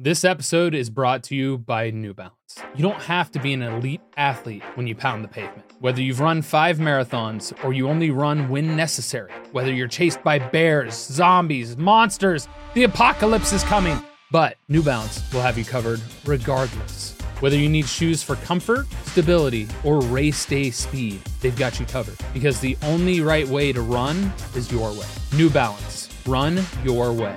This episode is brought to you by New Balance. You don't have to be an elite athlete when you pound the pavement. Whether you've run five marathons or you only run when necessary, whether you're chased by bears, zombies, monsters, the apocalypse is coming. But New Balance will have you covered regardless. Whether you need shoes for comfort, stability, or race day speed, they've got you covered. Because the only right way to run is your way. New Balance. Run your way.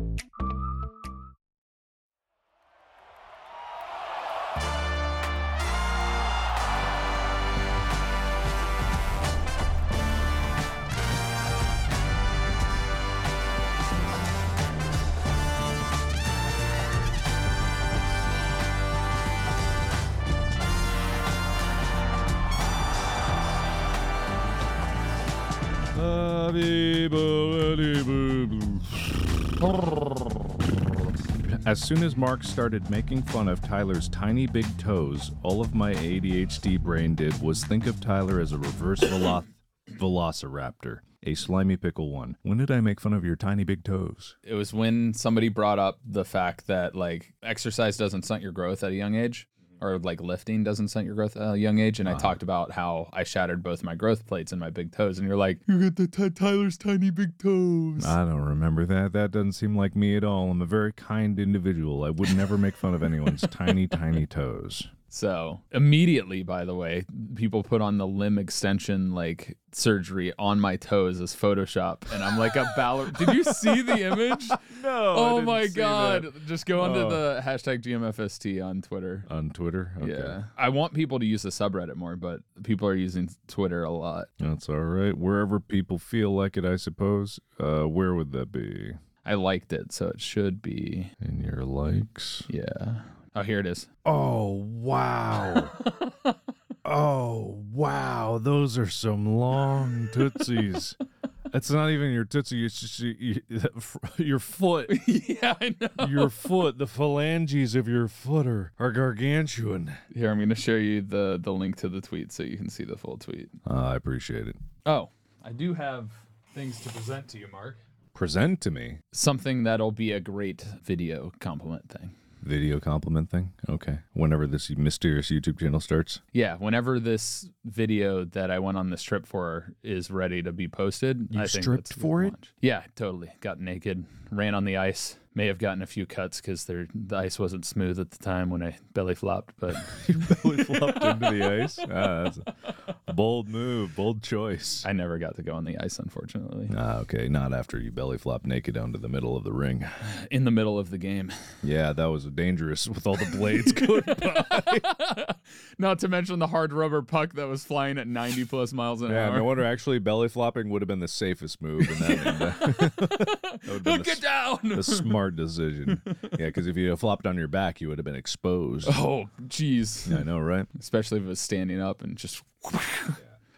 As soon as Mark started making fun of Tyler's tiny big toes, all of my ADHD brain did was think of Tyler as a reverse velo- velociraptor. A slimy pickle one. When did I make fun of your tiny big toes? It was when somebody brought up the fact that like exercise doesn't stunt your growth at a young age, or like lifting doesn't stunt your growth at a young age, and I uh-huh. talked about how I shattered both my growth plates and my big toes, and you're like, you got the t- Tyler's tiny big toes. I don't remember that. That doesn't seem like me at all. I'm a very kind individual. I would never make fun of anyone's tiny, tiny toes. So immediately, by the way, people put on the limb extension like surgery on my toes as Photoshop, and I'm like a baller. Did you see the image? No. oh my god! Just go onto Oh. the hashtag GMFST on Twitter. On Twitter? Okay. Yeah, I want people to use the subreddit more, but people are using Twitter a lot. That's all right. Wherever people feel like it, I suppose. Uh, where would that be? I liked it, so it should be. In your likes? Yeah. Oh, here it is. Oh, wow. oh, wow. Those are some long tootsies. It's not even your tootsie, it's just your, your foot. yeah, I know. Your foot, the phalanges of your foot are, are gargantuan. Here, I'm going to show you the the link to the tweet so you can see the full tweet. Uh, I appreciate it. Oh, I do have things to present to you, Mark. Present to me. Something that'll be a great video compliment thing. Video compliment thing? Okay. Whenever this mysterious YouTube channel starts. Yeah, whenever this video that I went on this trip for is ready to be posted, You I stripped that's for it? launch. Yeah, totally. Got naked, ran on the ice. May have gotten a few cuts because the ice wasn't smooth at the time when I belly flopped, but you belly flopped into the ice. Ah, that's a bold move, bold choice. I never got to go on the ice, unfortunately. Ah, okay, not after you belly flopped naked onto the middle of the ring. In the middle of the game. Yeah, that was dangerous with all the blades going by. Not to mention the hard rubber puck that was flying at 90 plus miles an Yeah, hour. no wonder actually belly flopping would have been the safest move in that. that- that would have been the, Get down! the smart decision. Yeah, because if you had flopped on your back, you would have been exposed. oh, jeez. Yeah, I know, right? Especially if it was standing up and just.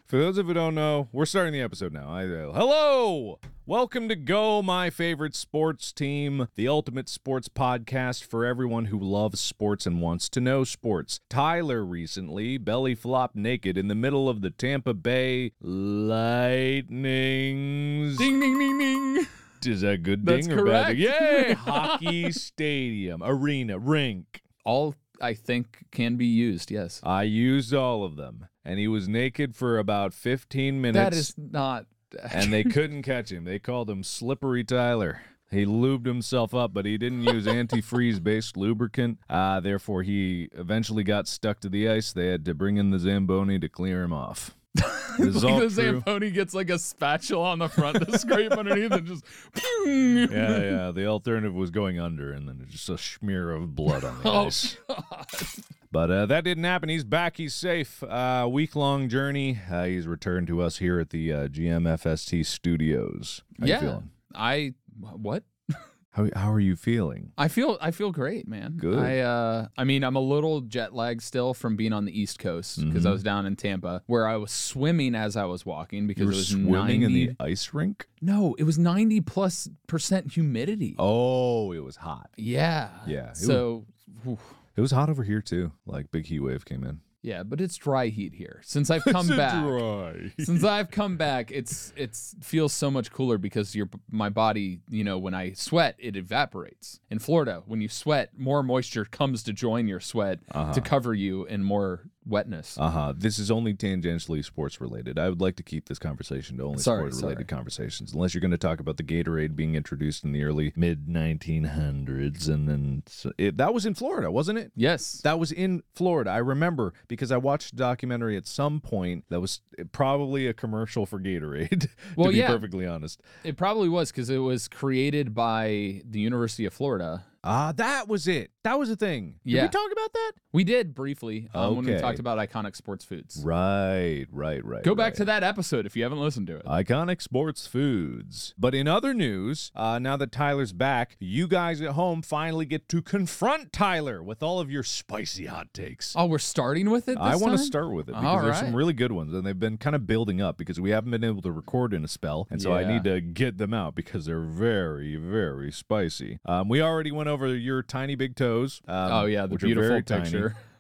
For those of you who don't know, we're starting the episode now. I, uh, hello! Welcome to Go, my favorite sports team, the ultimate sports podcast for everyone who loves sports and wants to know sports. Tyler recently belly flopped naked in the middle of the Tampa Bay Lightnings. Ding, ding, ding, ding. Is that a good That's ding or bad? correct. ding? Yay! Hockey stadium, arena, rink. All I think can be used, yes. I used all of them. And he was naked for about 15 minutes. That is not. and they couldn't catch him. They called him Slippery Tyler. He lubed himself up, but he didn't use antifreeze based lubricant. Uh, therefore, he eventually got stuck to the ice. They had to bring in the Zamboni to clear him off. Is like the true. Zamboni gets like a spatula on the front to scrape underneath and just. Yeah, yeah. The alternative was going under and then just a smear of blood on the Oh, ice. But uh, that didn't happen. He's back. He's safe. Uh, week long journey. Uh, he's returned to us here at the uh, GMFST studios. How yeah. I. What? How how are you feeling? I feel I feel great, man. Good. I uh I mean I'm a little jet lagged still from being on the East Coast because I was down in Tampa where I was swimming as I was walking because Mm-hmm. You were it was swimming 90 in the ice rink. No, it was 90 plus percent humidity. Oh, it was hot. Yeah. Yeah, it So whew. It was hot over here too. Like big heat wave came in. Yeah, but it's dry heat here. Since I've come back since I've come back, it's it's feels so much cooler because your my body, you know, when I sweat, it evaporates. In Florida, when you sweat, more moisture comes to join your sweat to uh-huh. cover you in more wetness. Uh huh. This is only tangentially sports related. I would like to keep this conversation to only Sorry, sport related conversations, unless you're going to talk about the Gatorade being introduced in the early mid 1900s, and then it, that was in Florida, wasn't it? yes. That was in Florida. I remember because I watched a documentary at some point that was probably a commercial for Gatorade. Well, to be yeah. perfectly honest. it probably was because it was created by the University of Florida. Ah, that was it. That was a thing. Did we talk about that? We did briefly um, when we Okay. talked about iconic sports foods. Right, right, right. Go back to that episode if you haven't listened to it. Iconic sports foods. But in other news, uh, now that Tyler's back, you guys at home finally get to confront Tyler with all of your spicy hot takes. oh, we're starting with it. This I want to time? start with it because All there's some right. really good ones, and they've been kind of building up because we haven't been able to record in a spell, and so I Yeah. need to get them out because they're very, very spicy. Um, we already went over your tiny big toes. Um, Oh, yeah, the beautiful very tiny.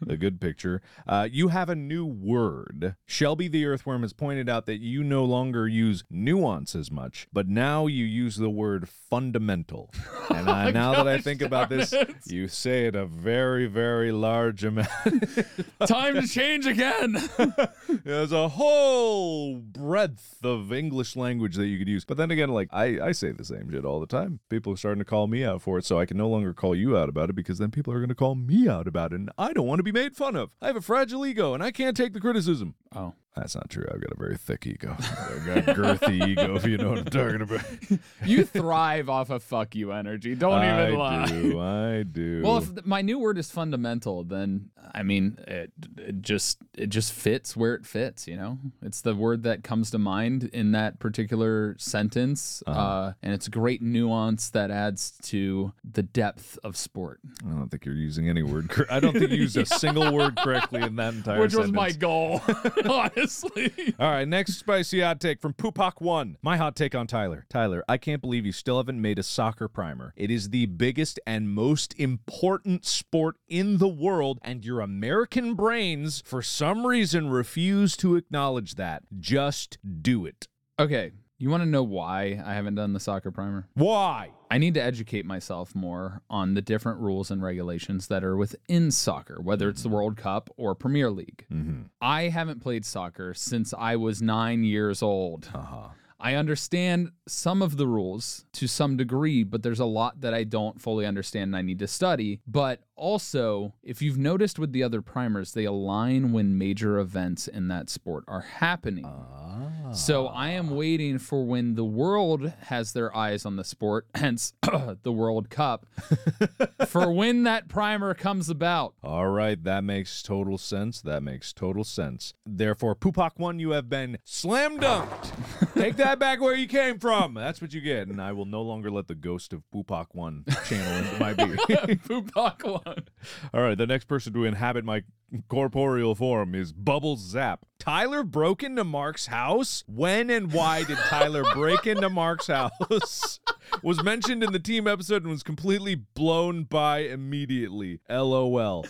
A good picture. Uh, you have a new word. Shelby the Earthworm has pointed out that you no longer use nuance as much, but now you use the word fundamental. And I, now that I think about this, you say it a very, very large amount. Time to change again. There's a whole breadth of English language that you could use. But then again, like I, I say the same shit all the time. People are starting to call me out for it, so I can no longer call you out about it because then people are going to call me out about it, and I don't want to be made fun of. I have a fragile ego, and I can't take the criticism. oh. That's not true. I've got a very thick ego. I've got a girthy ego, if you know what I'm talking about. You thrive off of fuck you energy. Don't I even lie. I do. I do. Well, if my new word is fundamental, then I mean it, it just it just fits where it fits. You know, it's the word that comes to mind in that particular sentence, uh Uh-huh. and it's great nuance that adds to the depth of sport, I don't think you're using any word. Cor- I don't think you used a single word correctly in that entire sentence. which was my goal, honestly. All right, next spicy hot take from Pupak One. My hot take on Tyler. Tyler, I can't believe you still haven't made a soccer primer. It is the biggest and most important sport in the world, and your American brains, for some reason, refuse to acknowledge that. Just do it. Okay, you want to know why I haven't done the soccer primer? Why? I need to educate myself more on the different rules and regulations that are within soccer, whether it's the World Cup or Premier League. I haven't played soccer since I was nine years old. Uh-huh. I understand some of the rules to some degree, but there's a lot that I don't fully understand and I need to study. But also, if you've noticed with the other primers, they align when major events in that sport are happening. So I am ah. waiting for when the world has their eyes on the sport, hence the World Cup, for when that primer comes about. All right, that makes total sense. That makes total sense. Therefore, Pupak One, you have been slam dunked. Take that back where you came from. That's what you get, and I will no longer let the ghost of Pupak One channel into my being. Pupak one. All right, the next person to inhabit my corporeal form is Bubbles Zap. Tyler broke into Mark's house? When and why did Tyler break into Mark's house? was mentioned in the team episode and was completely blown by immediately. LOL.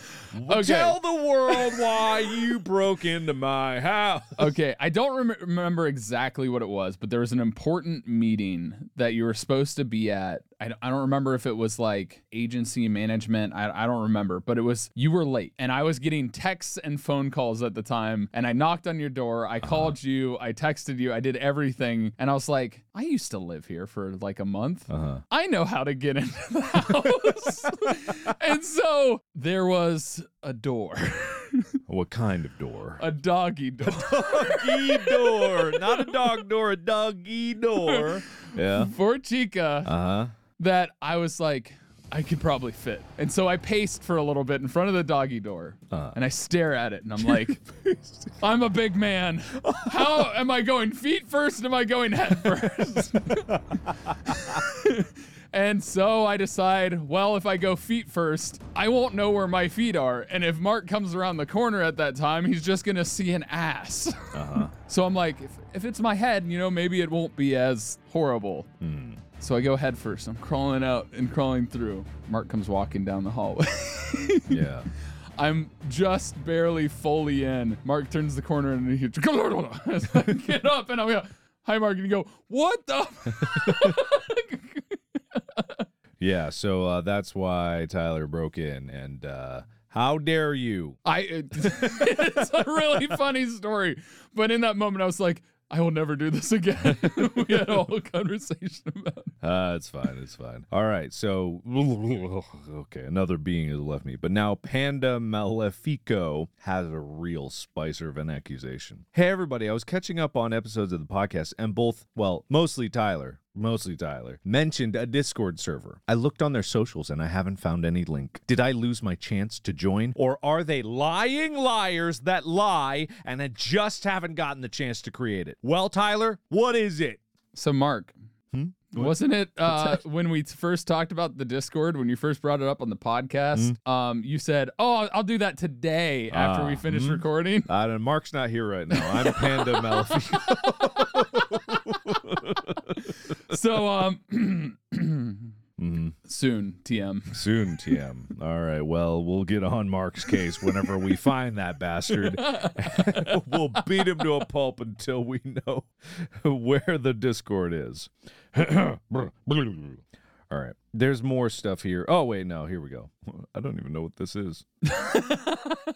Okay. Tell the world why you broke into my house. Okay, I don't rem- remember exactly what it was, but there was an important meeting that you were supposed to be at. I, I don't remember if it was like agency management. I, I don't remember, but it was you were late, and I was getting texts and phone calls at the time. And I knocked on your door. I called you. I texted you. I did everything, and I was like, I used to live here for like a month. Uh-huh. I know how to get into the house. and so there was a door, What kind of door? a doggy door. doggy door. Not a dog door, a doggy door. Yeah. for Chica Uh-huh. that I was like, I could probably fit. And so I paced for a little bit in front of the doggy door Uh. and I stare at it and I'm like, I'm a big man. How am I going feet first? Am I going head first? And so I decide, well, if I go feet first, I won't know where my feet are. And if Mark comes around the corner at that time, he's just going to see an ass. Uh-huh. so I'm like, if, if it's my head, you know, maybe it won't be as horrible. So I go head first. I'm crawling out and crawling through. Mark comes walking down the hallway. Yeah. I'm just barely fully in. Mark turns the corner and he I get up and I'm like, hi, Mark. And you go, what the? Yeah, so uh, that's why Tyler broke in. And uh, how dare you? I it- it's a really funny story, but in that moment I was like, I will never do this again. we had a whole conversation about. It. Uh, it's fine. It's fine. All right. So, okay, another being has left me. But now Panda Malefico has a real spicer of an accusation. Hey, everybody. I was catching up on episodes of the podcast, and both, well, mostly Tyler, mostly Tyler, mentioned a Discord server. I looked on their socials and I haven't found any link. Did I lose my chance to join? Or are they lying liars that lie and I just haven't gotten the chance to create it? Well, Tyler, what is it? So Mark. Wasn't it uh, when we first talked about the Discord when you first brought it up on the podcast? Um, you said, "Oh, I'll- do that today after Ah, we finish mhm. recording." Uh, and Mark's not here right now. I'm Panda Malefico. so um, Mhm. soon, TM. Soon, TM. All right. Well, we'll get on Mark's case whenever we find that bastard. we'll beat him to a pulp until we know where the Discord is. All right. There's more stuff here. Oh, wait. No, here we go. I don't even know what this is.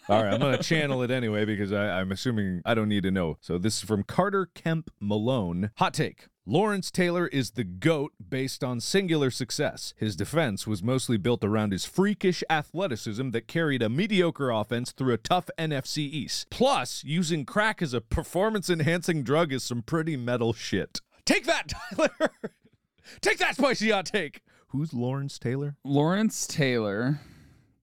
All right. I'm going to channel it anyway because I, I'm assuming I don't need to know. So this is from Carter Kemp Malone. Hot take. Lawrence Taylor is the GOAT based on singular success. His defense was mostly built around his freakish athleticism that carried a mediocre offense through a tough NFC East. Plus, using crack as a performance enhancing drug is some pretty metal shit. Take that, Tyler! Take that spicy hot take! Who's Lawrence Taylor? Lawrence Taylor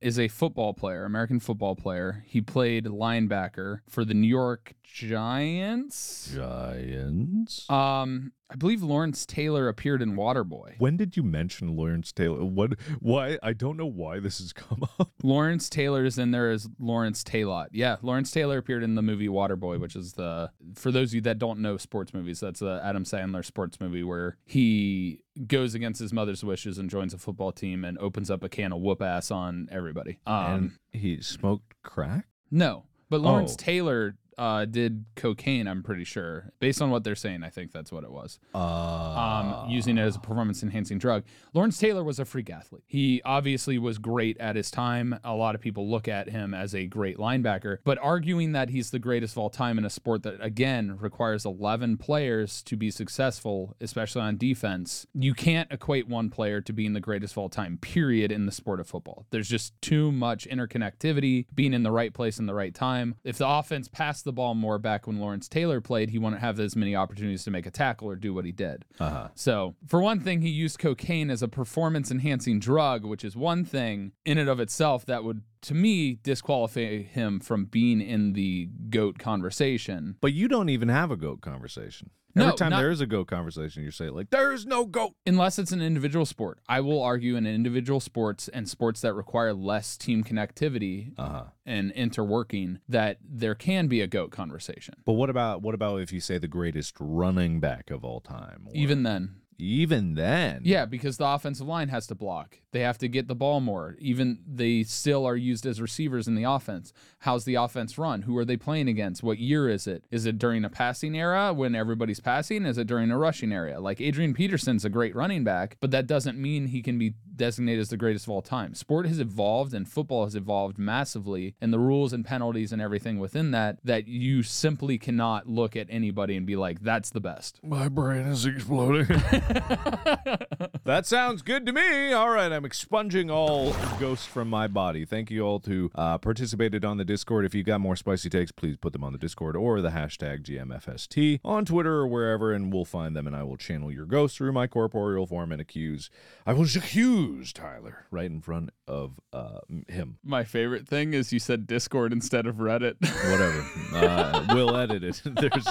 is a football player, American football player. He played linebacker for the New York Giants. Giants. Um, I believe Lawrence Taylor appeared in Waterboy. When did you mention Lawrence Taylor? What? Why? I don't know why this has come up. Lawrence Taylor is in there as Lawrence Taylor. Yeah, Lawrence Taylor appeared in the movie Waterboy, which is the for those of you that don't know sports movies, that's the Adam Sandler sports movie where he goes against his mother's wishes and joins a football team and opens up a can of whoop ass on everybody. Um, and he smoked crack. no, but Lawrence Oh. Taylor uh, did cocaine. I'm pretty sure, based on what they're saying. I think that's what it was. Uh, um, using it as a performance enhancing drug. Lawrence Taylor was a freak athlete. He obviously was great at his time. A lot of people look at him as a great linebacker, but arguing that he's the greatest of all time in a sport that, again, requires 11 players to be successful, especially on defense, you can't equate one player to being the greatest of all time, period, in the sport of football. There's just too much interconnectivity, being in the right place in the right time. If the offense passed the ball more back when Lawrence Taylor played, he wouldn't have as many opportunities to make a tackle or do what he did. uh-huh. So, for one thing, he used cocaine as a performance enhancing drug, which is one thing in and of itself that would, to me, disqualify him from being in the GOAT conversation. But you don't even have a goat conversation. No, Every time not- there is a goat conversation, you say like, "There's no goat." Unless it's an individual sport. I will argue in individual sports and sports that require less team connectivity Uh huh. and interworking that there can be a GOAT conversation. But what about what about if you say the greatest running back of all time? Or- Even then, even then, Yeah, because the offensive line has to block. They have to get the ball more. Even they still are used as receivers in the offense. How's the offense run? Who are they playing against? What year is it? Is it during a passing era when everybody's passing? Is it during a rushing area? Like Adrian Peterson's a great running back, but that doesn't mean he can be designated as the greatest of all time. Sport has evolved and football has evolved massively, and the rules and penalties and everything within that that you simply cannot look at anybody and be like, that's the best. My brain is exploding. that sounds good to me. All right, I'm expunging all ghosts from my body. Thank you all who uh, participated on the Discord. If you got more spicy takes, please put them on the Discord or the hashtag GMFST on Twitter or wherever, and we'll find them and I will channel your ghost through my corporeal form and accuse. I will accuse Tyler right in front of uh, him. My favorite thing is you said Discord instead of Reddit. Whatever. Uh, we'll edit it. There's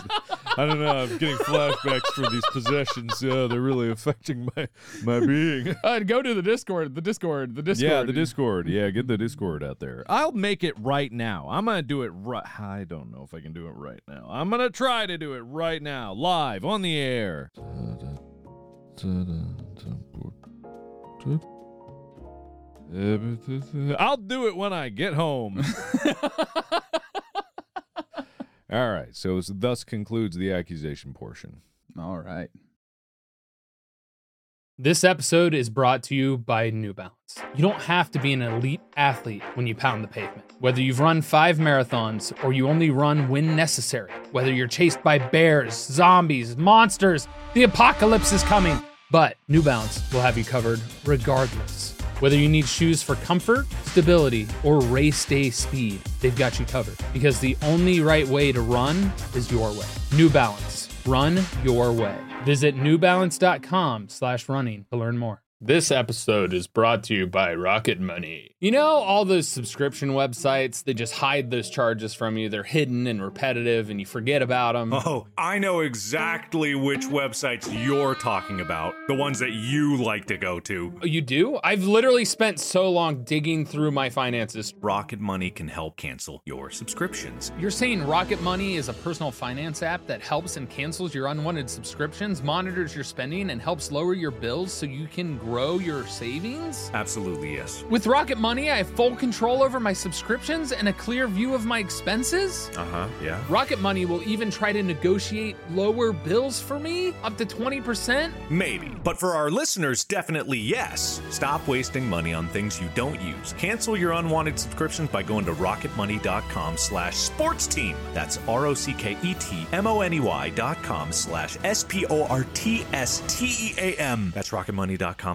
I don't know. I'm getting flashbacks for these possessions. Yeah, they're really affecting my my being. Uh, go to the Discord. The Discord. The Discord. Yeah, the Discord. Yeah, get the Discord out there. I'll make it right now. I'm gonna do it right. I don't know if I can do it right now. I'm gonna try to do it right now, live on the air. I'll do it when I get home. All right. So thus concludes the accusation portion. All right. This episode is brought to you by New Balance. You don't have to be an elite athlete when you pound the pavement. Whether you've run five marathons or you only run when necessary, whether you're chased by bears, zombies, monsters, the apocalypse is coming. But New Balance will have you covered regardless. Whether you need shoes for comfort, stability, or race day speed, they've got you covered. Because the only right way to run is your way. New Balance. Run your way. Visit newbalance.com slash running to learn more. This episode is brought to you by Rocket Money. You know, all those subscription websites, they just hide those charges from you. They're hidden and repetitive, and you forget about them. Oh, I know exactly which websites you're talking about. The ones that you like to go to. Oh, you do? I've literally spent so long digging through my finances. Rocket Money can help cancel your subscriptions. You're saying Rocket Money is a personal finance app that helps and cancels your unwanted subscriptions, monitors your spending, and helps lower your bills so you can grow your savings? Absolutely, yes. With Rocket Money, I have full control over my subscriptions and a clear view of my expenses. Uh huh, yeah. Rocket Money will even try to negotiate lower bills for me, up to 20%. Maybe. But for our listeners, definitely yes. Stop wasting money on things you don't use. Cancel your unwanted subscriptions by going to rocketmoney.com slash sports team. That's R-O-C-K-E-T-M-O-N-E-Y dot com slash S-P-O-R-T-S-T-E-A-M. That's rocketmoney.com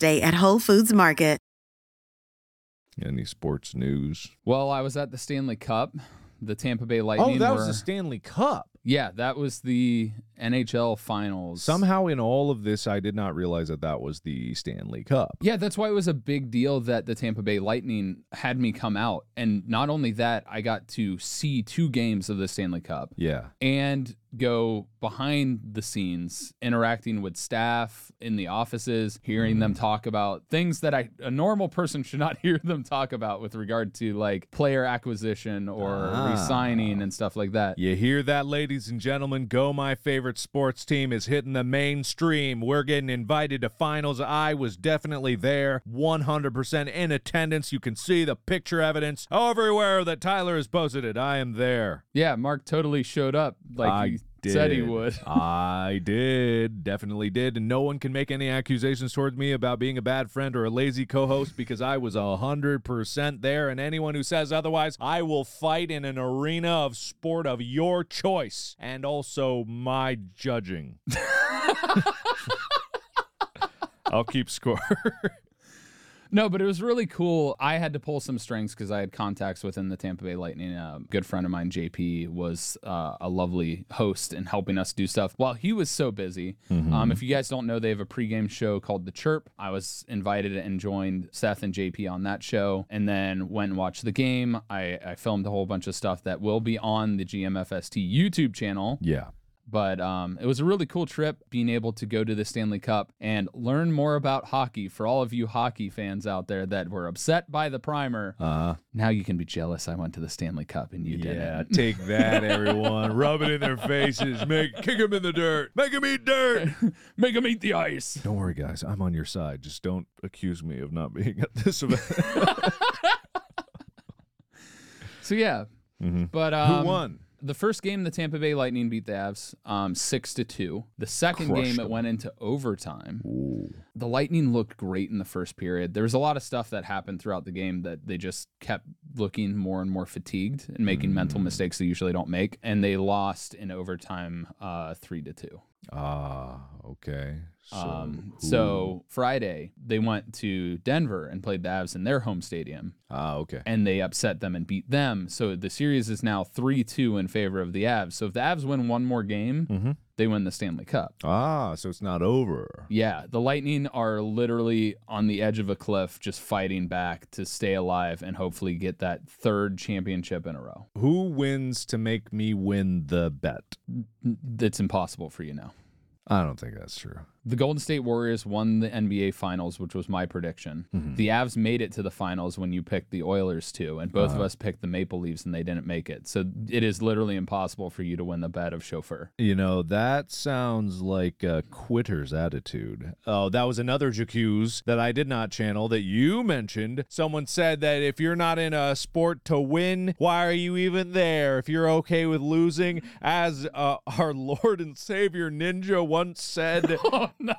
Day at Whole Foods Market. Any sports news? Well, I was at the Stanley Cup. The Tampa Bay oh, Lightning. Oh, that was were- the Stanley Cup. Yeah, that was the NHL Finals. Somehow, in all of this, I did not realize that that was the Stanley Cup. Yeah, that's why it was a big deal that the Tampa Bay Lightning had me come out. And not only that, I got to see two games of the Stanley Cup Yeah. and go behind the scenes, interacting with staff in the offices, hearing them talk about things that I a normal person should not hear them talk about with regard to like player acquisition or Ah. re-signing and stuff like that. You hear that, ladies and gentlemen? Go, my favorite sports team is hitting the mainstream. We're getting invited to finals. I was definitely there, 100% in attendance. You can see the picture evidence everywhere that Tyler has posted it. I am there. Yeah, Mark totally showed up like I he said he would. I did, definitely did, and no one can make any accusations towards me about being a bad friend or a lazy co-host because I was hundred percent there. And anyone who says otherwise, I will fight in an arena of sport of your choice, and also my judging. I'll keep score. No, but it was really cool. I had to pull some strings because I had contacts within the Tampa Bay Lightning. A good friend of mine, JP, was uh, a lovely host and helping us do stuff while he was so busy. Um, if you guys don't know, they have a pregame show called The Chirp. I was invited and joined Seth and JP on that show, and then went and watched the game. I, I filmed a whole bunch of stuff that will be on the GMFST YouTube channel. yeah. But um, it was a really cool trip being able to go to the Stanley Cup and learn more about hockey. For all of you hockey fans out there that were upset by the primer, Uh, now you can be jealous. I went to the Stanley Cup and you yeah, didn't. take that, everyone. Rub it in their faces. Make kick them in the dirt. Make them eat dirt. Make them eat the ice. Don't worry, guys. I'm on your side. Just don't accuse me of not being at this event. So yeah, Mhm. but um, Who won? The first game, the Tampa Bay Lightning beat the Avs um, six to two. The second Crushed game, them. it went into overtime. The Lightning looked great in the first period. There was a lot of stuff that happened throughout the game that they just kept looking more and more fatigued and making mental mistakes they usually don't make, and they lost in overtime, uh, three to two. Ah, okay. So, Um, so Friday they went to Denver and played the Avs in their home stadium, ah, okay. and they upset them and beat them. So the series is now three two in favor of the Avs. So if the Avs win one more game, Mhm. they win the Stanley Cup. Ah, so it's not over. Yeah, the Lightning are literally on the edge of a cliff, just fighting back to stay alive and hopefully get that third championship in a row. Who wins to make me win the bet? It's impossible for you now. I don't think that's true. The Golden State Warriors won the NBA Finals, which was my prediction. Mm-hmm. The Avs made it to the finals when you picked the Oilers too, and both Uh-huh. of us picked the Maple Leafs and they didn't make it. So it is literally impossible for you to win the bet of chauffeur. You know, that sounds like a quitter's attitude. Oh, that was another Jacuse that I did not channel that you mentioned. Someone said that if you're not in a sport to win, why are you even there? If you're okay with losing, as uh, our Lord and Savior Ninja once said, Oh no!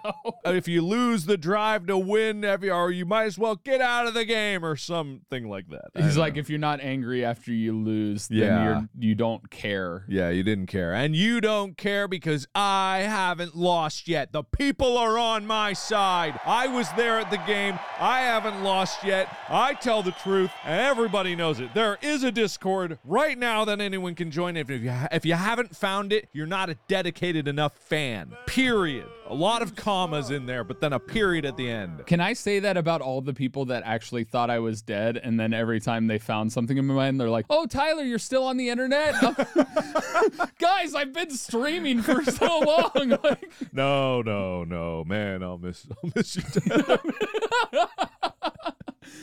Uh, if you lose the drive to win, or you might as well get out of the game or something like that. I He's like, know. if you're not angry after you lose, then Yeah. you're you don't care. Yeah, you didn't care. And you don't care because I haven't lost yet. The people are on my side. I was there at the game. I haven't lost yet. I tell the truth, and everybody knows it. There is a Discord right now that anyone can join. If you, if you haven't found it, you're not a dedicated enough fan. Period. A lot of commas in there, but then a period at the end. Can I say that about all the people that actually thought I was dead, and then every time they found something in my mind, they're like, "Oh, Tyler, you're still on the internet, guys! I've been streaming for so long." like, No, no, no, man. I'll miss, I'll miss you.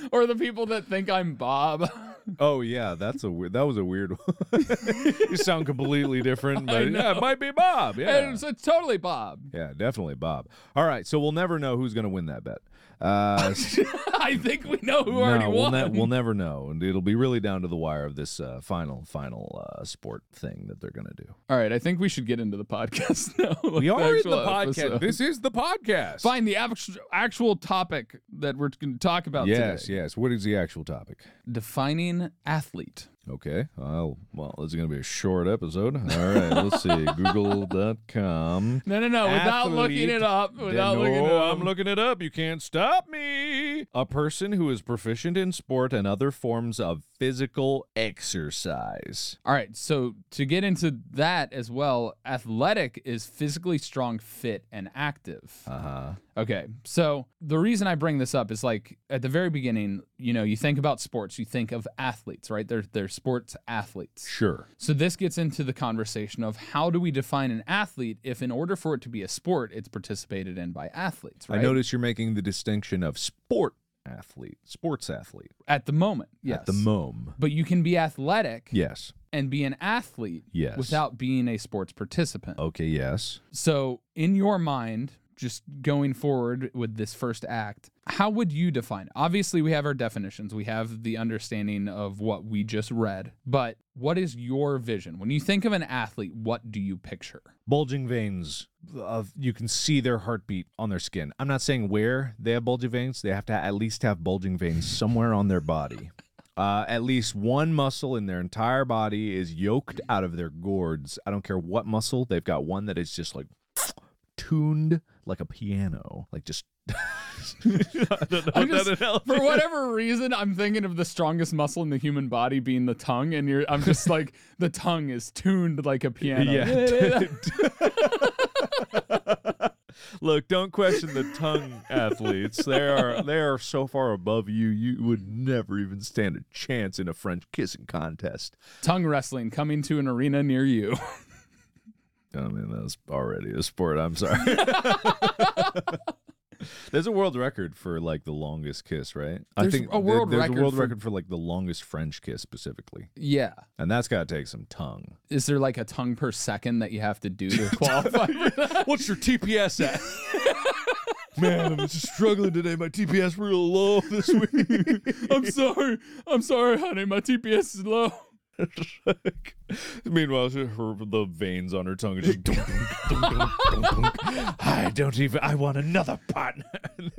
Dad. or the people that think I'm Bob. Oh yeah, that's a weird. That was a weird one. you sound completely different, but yeah, it might be Bob. Yeah, And it's, it's totally Bob. yeah, definitely Bob. All right, so we'll never know who's gonna win that bet. Uh, I think we know who no, already we'll, won. ne- we'll never know, and it'll be really down to the wire of this uh, final, final uh, sport thing that they're gonna do. All right, I think we should get into the podcast now. like We are in the podcast. episode. This is the podcast. Find the actual actual topic that we're going to talk about Yes, today. yes. What is the actual topic? Defining athlete. Okay. Well, well, this is going to be a short episode. All right. let's see. Google.com. No, no, no. Without looking it up. Without no, looking it up. I'm looking it up. You can't stop me. A person who is proficient in sport and other forms of physical exercise. All right. So to get into that as well, athletic is physically strong, fit, and active. Uh huh. Okay. So the reason I bring this up is like at the very beginning, you know, you think about sports, you think of athletes, right? They're they're sports athletes. Sure. So this gets into the conversation of how do we define an athlete if in order for it to be a sport, it's participated in by athletes, right? I notice you're making the distinction of sport athlete, sports athlete at the moment. Yes. at the mom. But you can be athletic Yes. and be an athlete Yes. without being a sports participant. Okay. Yes. So, in your mind, just going forward with this first act, how would you define it? Obviously, we have our definitions, we have the understanding of what we just read, but what is your vision? When you think of an athlete, what do you picture? bulging veins of you can see their heartbeat on their skin. I'm not saying where they have bulging veins. They have to at least have bulging veins somewhere on their body. Uh, at least one muscle in their entire body is yoked out of their gourds. I don't care what muscle. They've got one that is just like tuned like a piano, like just. I don't know I'm what that just- for whatever reason, I'm thinking of the strongest muscle in the human body being the tongue, and you're I'm just like the tongue is tuned like a piano. Yeah. Look, don't question the tongue athletes. They are they are so far above you. You would never even stand a chance in a French kissing contest. tongue wrestling coming to an arena near you. Oh, I mean, that's already a sport. I'm sorry. There's a world record for like the longest kiss, right? I There's think a world there's record a world for- record for like the longest French kiss specifically, yeah. and that's got to take some tongue. Is there like a tongue per second that you have to do to qualify for that? What's your TPS at? Man, I'm just struggling today. My TPS real low this week. I'm sorry. I'm sorry, honey. My TPS is low. Meanwhile, she- her the veins on her tongue are just. dunk, dunk, dunk. I don't even. I want another partner.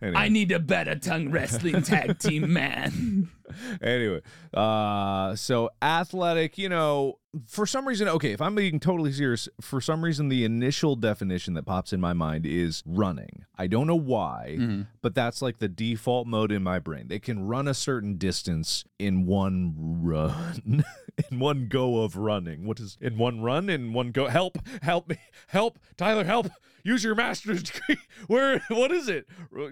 Anyway. need a better tongue wrestling tag team man. anyway, uh, so athletic, you know, for some reason, okay, if I'm being totally serious, for some reason, the initial definition that pops in my mind is running. I don't know why, but that's like the default mode in my brain. They can run a certain distance in one run, in one go of running. What is in one run? In one go? Help! Help me! Help! Tyler! Help! Use your master's degree. Where? What is it?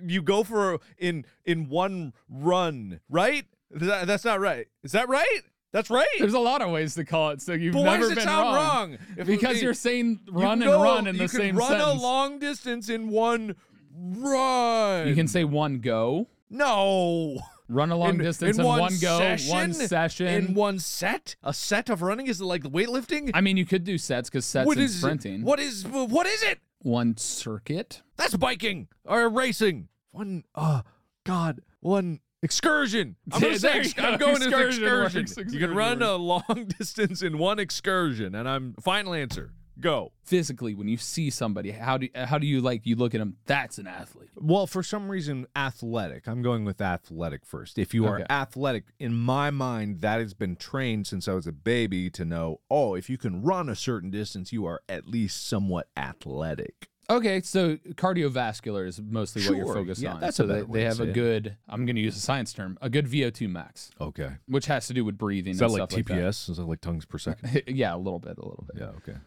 You go for in in one run, right? That- that's not right. Is that right? That's right. There's a lot of ways to call it, so you've But why never does it been sound wrong. wrong? If because you're saying You run and go- run in the same run sentence. Run a long distance in one run. you can say one go, no. run a long in, distance in one, one go, session, one session. in one set. A set of running is it like weightlifting? I mean, you could do sets because sets What and is sprinting. What is what is it? One circuit. That's biking or racing. One uh God, one excursion. I'm Yeah, say ex- I'm go. going to Excursion excursion. You can run a long distance in one excursion, and I'm final answer. Go. Physically, when you see somebody, how do how do you like you look at them? That's an athlete. Well, for some reason, athletic. I'm going with athletic first. If you are Okay. athletic, in my mind, that has been trained since I was a baby to know, oh, if you can run a certain distance, you are at least somewhat athletic. Okay, so cardiovascular is mostly what you're Sure, focused yeah, on. that's so a better they, way they to have say a it. good. I'm going to use a science term, a good VO2 max, Okay. which has to do with breathing. Is that and like stuff like TPS? Is that like tongues per second? that. yeah, a little bit, a little bit. yeah, okay.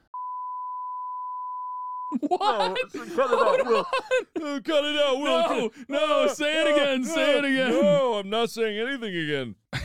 What? cut it out, Oh, cut it out, Will. No, no, say it again, say it again. No, I'm not saying anything again.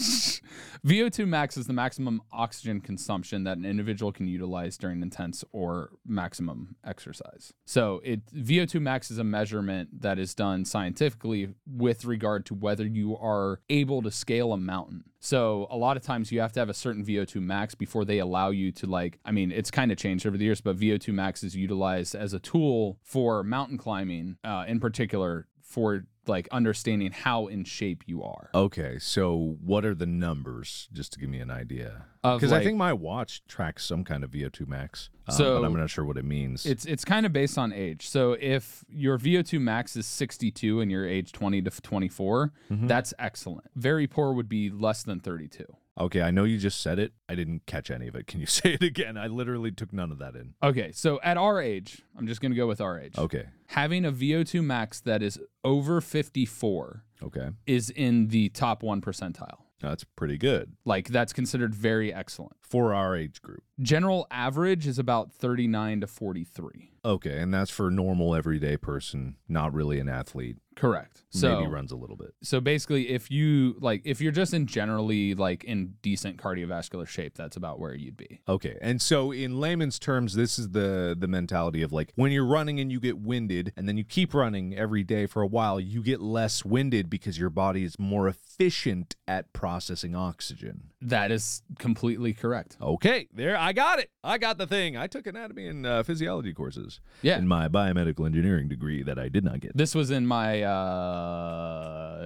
VO2 max is the maximum oxygen consumption that an individual can utilize during intense or maximum exercise. So, it VO2 max is a measurement that is done scientifically with regard to whether you are able to scale a mountain. So, a lot of times you have to have a certain VO2 max before they allow you to like I mean, it's kind of changed over the years, but VO2 max is utilized as a tool for mountain climbing, uh, in particular for like understanding how in shape you are. Okay, so what are the numbers, just to give me an idea? Because I think my watch tracks some kind of VO2 max, um, So- but I'm not sure what it means. It's it's kind of based on age. So if your VO2 max is 62 and you're age 20 to 24, Mm-hmm. that's excellent. Very poor would be less than 32. Okay, I know you just said it. I didn't catch any of it. Can you say it again? I literally took none of that in. Okay, so at our age, I'm just going to go with our age. Okay, Having a VO2 max that is over 54 okay, is in the top 1 percentile. that's pretty good Like that's considered very excellent. for our age group. General average is about 39 to 43. Okay, and that's for a normal everyday person, not really an athlete. Correct. So Maybe runs a little bit. so basically if you like if you're just in generally like in decent cardiovascular shape that's about where you'd be Okay, and so in layman's terms, this is the the mentality of like when you're running and you get winded, and then you keep running every day for a while, you get less winded because your body is more efficient at processing oxygen. that is completely correct Okay, there, I got it. I got the thing. I took anatomy and uh, physiology courses Yeah. in my biomedical engineering degree that I did not get. this was in my uh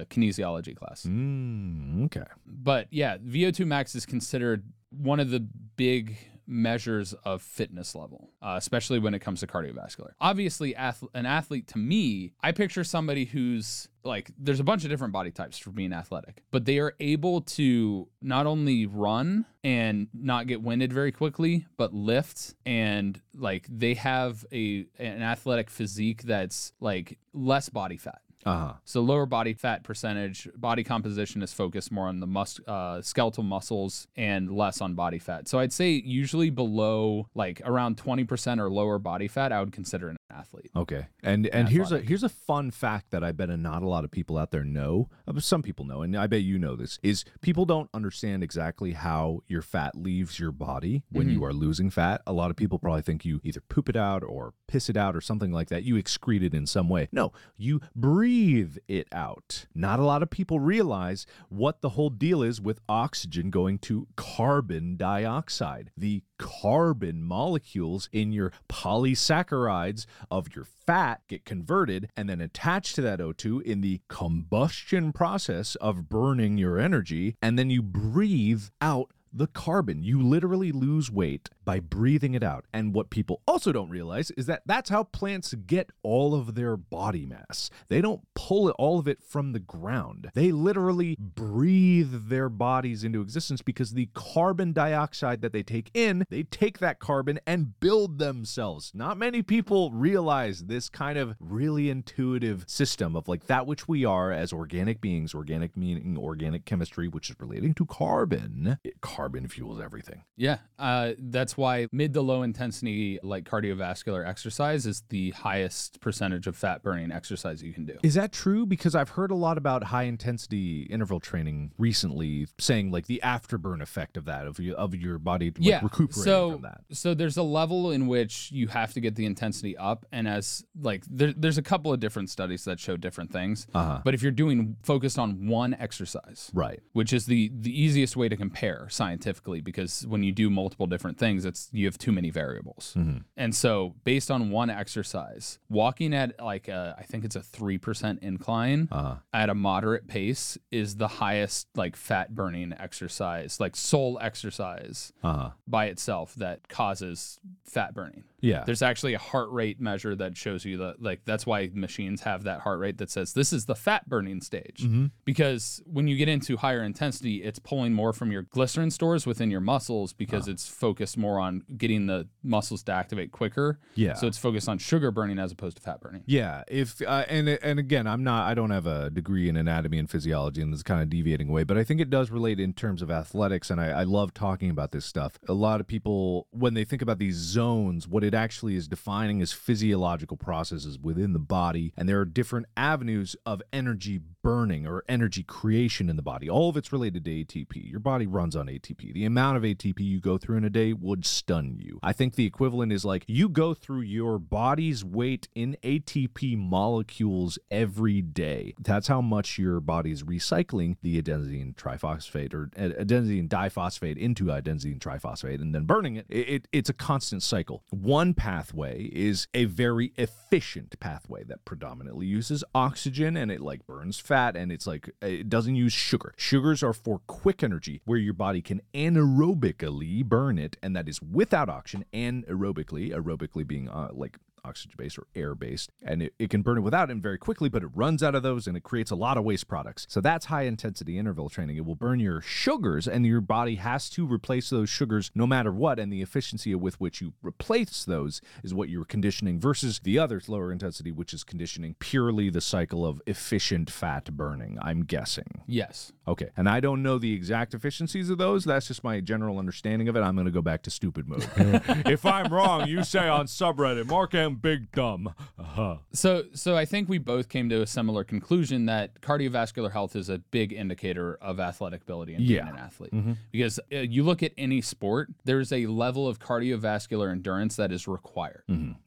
kinesiology class Mm, okay. but yeah vo2 max is considered one of the big measures of fitness level, uh, especially when it comes to cardiovascular. Obviously, ath- an athlete to me, I picture somebody who's like, there's a bunch of different body types for being athletic, but they are able to not only run and not get winded very quickly, but lift and like they have a an athletic physique that's like less body fat. Uh huh. So lower body fat percentage, body composition is focused more on the mus- uh, skeletal muscles and less on body fat. So I'd say usually below like around 20% or lower body fat, I would consider an athlete. Okay. And and here's a here's a fun fact that I bet not a lot of people out there know. uh, Some people know, and I bet you know this. Is people don't understand exactly how your fat leaves your body when you are losing fat. A lot of people probably think you either poop it out or piss it out or something like that. You excrete it in some way. No, you breathe it out. Not a lot of people realize what the whole deal is with oxygen going to carbon dioxide. The carbon molecules in your polysaccharides of your fat get converted and then attached to that O2 in the combustion process of burning your energy. And then you breathe out the carbon. You literally lose weight by breathing it out. And what people also don't realize is that that's how plants get all of their body mass. They don't pull all of it from the ground. They literally breathe their bodies into existence because the carbon dioxide that they take in, they take that carbon and build themselves. Not many people realize this kind of really intuitive system of like that which we are as organic beings, organic meaning organic chemistry, which is relating to carbon. Carbon fuels everything. Yeah, uh, that's why mid to low intensity like cardiovascular exercise is the highest percentage of fat burning exercise you can do. Is that true? Because I've heard a lot about high intensity interval training recently, saying like the afterburn effect of that of your of your body like, yeah, recuperating so from that. so there's a level in which you have to get the intensity up, and as like there, there's a couple of different studies that show different things. Uh-huh. But if you're doing focused on one exercise, Right. which is the the easiest way to compare scientifically because when you do multiple different things it's you have too many variables Mm-hmm. and so based on one exercise walking at like a, i think it's a 3% incline Uh-huh. at a moderate pace is the highest like fat burning exercise like sole exercise Uh-huh. by itself that causes fat burning Yeah. there's actually a heart rate measure that shows you that like that's why machines have that heart rate that says this is the fat burning stage Mm-hmm. because when you get into higher intensity it's pulling more from your glycogen stores within your muscles because it's focused more on getting the muscles to activate quicker Yeah. so it's focused on sugar burning as opposed to fat burning Yeah, if uh, and and again, I'm not. I don't have a degree in anatomy and physiology, and this is kind of deviating away. But I think it does relate in terms of athletics, and I, I love talking about this stuff. A lot of people, when they think about these zones, what it actually is defining is physiological processes within the body, and there are different avenues of energy burning or energy creation in the body. All of it's related to ATP. Your body runs on ATP. The amount of ATP you go through in a day stun you. I think the equivalent is like you go through your body's weight in ATP molecules every day. That's how much your body's recycling the adenosine triphosphate or uh, adenosine diphosphate into adenosine triphosphate and then burning it. It, it. It's a constant cycle. One pathway is a very efficient pathway that predominantly uses oxygen and it like burns fat and it's like it doesn't use sugar. Sugars are for quick energy where your body can anaerobically burn it and that is without oxygen and aerobically aerobically being uh, like oxygen based or air based and it, it can burn it without it very quickly but it runs out of those and it creates a lot of waste products. So that's high intensity interval training. It will burn your sugars and your body has to replace those sugars no matter what and the efficiency with which you replace those is what you're conditioning versus the other lower intensity which is conditioning purely the cycle of efficient fat burning i'm guessing. Yes. Okay and i don't know the exact efficiencies of those. That's just my general understanding of it. I'm going to go back to stupid mode. If i'm wrong you say on subreddit mark m big dumb uh-huh. So, so I think we both came to a similar conclusion that cardiovascular health is a big indicator of athletic ability and Yeah. being an athlete. Because uh, you look at any sport, there's a level of cardiovascular endurance that is required.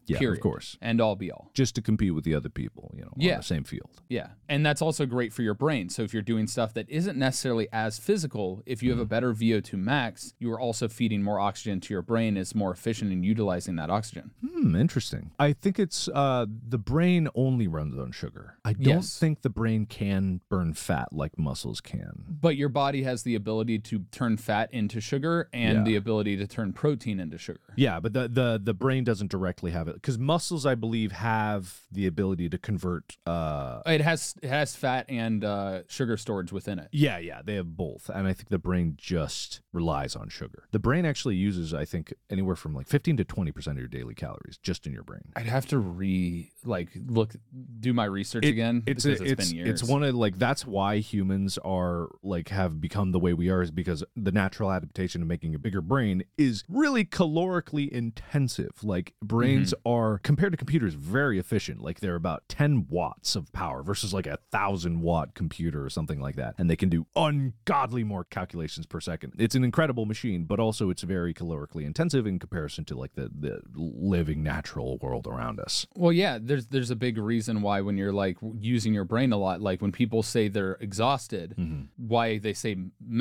yeah period. of course And all be all. just to compete with the other people you know on the same field Yeah. And that's also great for your brain. So if you're doing stuff that isn't necessarily as physical, if you have a better VO2 max, you are also feeding more oxygen to your brain, is more efficient in utilizing that oxygen. Hmm, interesting. I think it's uh the brain only runs on sugar. I don't Yes. think the brain can burn fat like muscles can. But your body has the ability to turn fat into sugar and Yeah. the ability to turn protein into sugar. Yeah, but the the the brain doesn't directly have it because muscles, I believe, have the ability to convert. uh It has it has fat and uh, sugar storage within it. Yeah, yeah, they have both, and I think the brain just relies on sugar. The brain actually uses, I think, anywhere from like fifteen to twenty percent of your daily calories just in your brain. I'd have to re like look do my research It- again It's it's it's been years. it's one of like that's why humans are like have become the way we are is because the natural adaptation of making a bigger brain is really calorically intensive. Like brains Mm-hmm. are compared to computers very efficient. Like they're about ten watts of power versus like a thousand watt computer or something like that, and they can do ungodly more calculations per second. It's an incredible machine, but also it's very calorically intensive in comparison to like the the living natural world around us. Well, yeah, there's there's a big reason why when you're like using your brain a lot, like when people say they're exhausted, Mm-hmm. why they say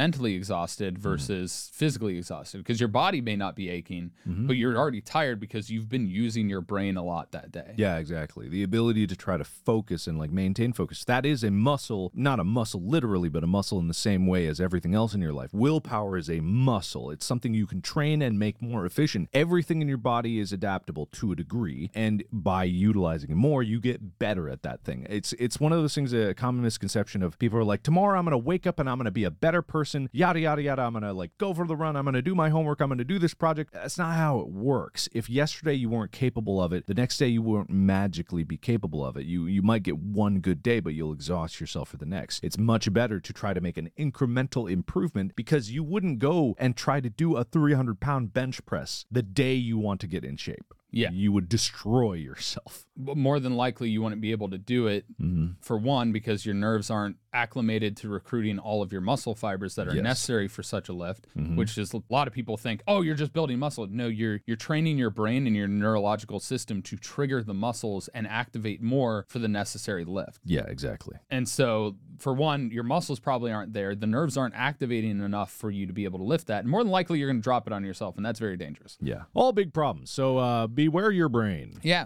mentally exhausted versus physically exhausted because your body may not be aching, Mm-hmm. but you're already tired because you've been using your brain a lot that day. Yeah, exactly. The ability to try to focus and like maintain focus. That is a muscle, not a muscle literally, but a muscle in the same way as everything else in your life. Willpower is a muscle. It's something you can train and make more efficient. Everything in your body is adaptable to a degree, and by utilizing it more, you get better at that thing. It's it's one of those things a common misconception of people are like, "Tomorrow I'm to wake up and I'm to be a better person." Yada yada yada. I'm to like go for the run. I'm to do my homework. I'm to do this project. That's not how it works. If yesterday you weren't capable of it, the next day you won't magically be capable of it. You you might get one good day, but you'll exhaust yourself for the next. It's much better to try to make an incremental improvement because you wouldn't go and try to do a 300 pound bench press the day you want to get in shape. Yeah. You would destroy yourself. But more than likely, you wouldn't be able to do it Mm-hmm. for one because your nerves aren't acclimated to recruiting all of your muscle fibers that are Yes. necessary for such a lift. Mhm. Which is a lot of people think, oh, you're just building muscle. No, you're you're training your brain and your neurological system to trigger the muscles and activate more for the necessary lift. Yeah, exactly. And so, for one, your muscles probably aren't there. The nerves aren't activating enough for you to be able to lift that. And more than likely, you're going to drop it on yourself, and that's very dangerous. Yeah. All big problems. So uh, beware your brain. Yeah.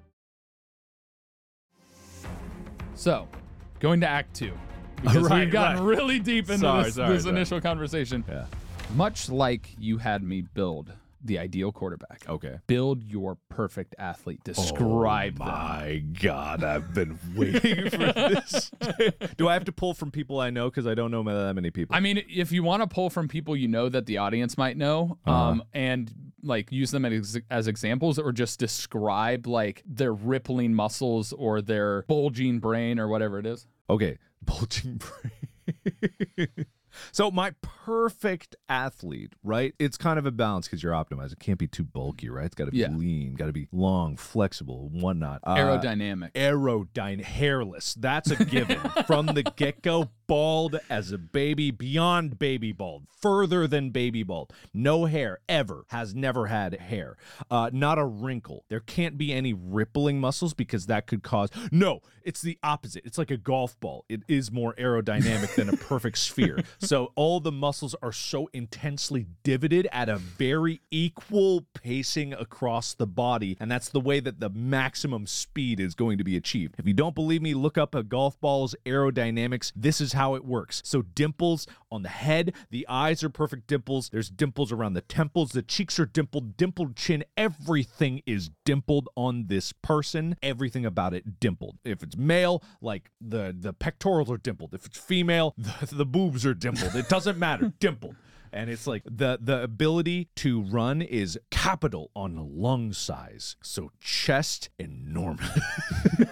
So, going to Act Two, because Right, we've gotten right. really deep into Sorry, this, sorry, this sorry. initial conversation. Yeah. Much like you had me build the ideal quarterback, Okay. build your perfect athlete. Describe oh them. my god i've been waiting for this do i have to pull from people i know because i don't know that many people I mean, if you want to pull from people you know that the audience might know, Uh-huh. um, and like use them as, as examples, or just describe like their rippling muscles or their bulging brain or whatever it is. okay bulging brain so my perfect athlete right it's kind of a balance because you're optimized it can't be too bulky right it's got to be Yeah. lean got to be long flexible whatnot Uh, Aerodynamic. aerodynamic, hairless. That's a given from the get go. Bald as a baby, beyond baby bald, further than baby bald. No hair ever, has never had hair. Uh, not a wrinkle. There can't be any rippling muscles because that could cause. No, it's the opposite. It's like a golf ball. It is more aerodynamic than a perfect sphere. So all the muscles are so intensely divoted at a very equal pacing across the body. And that's the way that the maximum speed is going to be achieved. If you don't believe me, look up a golf ball's aerodynamics. This is how it works. So dimples on the head, the eyes are perfect dimples. There's dimples around the temples, the cheeks are dimpled, dimpled chin. Everything is dimpled on this person. Everything about it dimpled. If it's male, like the the pectorals are dimpled. If it's female, the, the boobs are dimpled. It doesn't matter. dimpled. And it's like the the ability to run is capital on lung size. So chest enormous.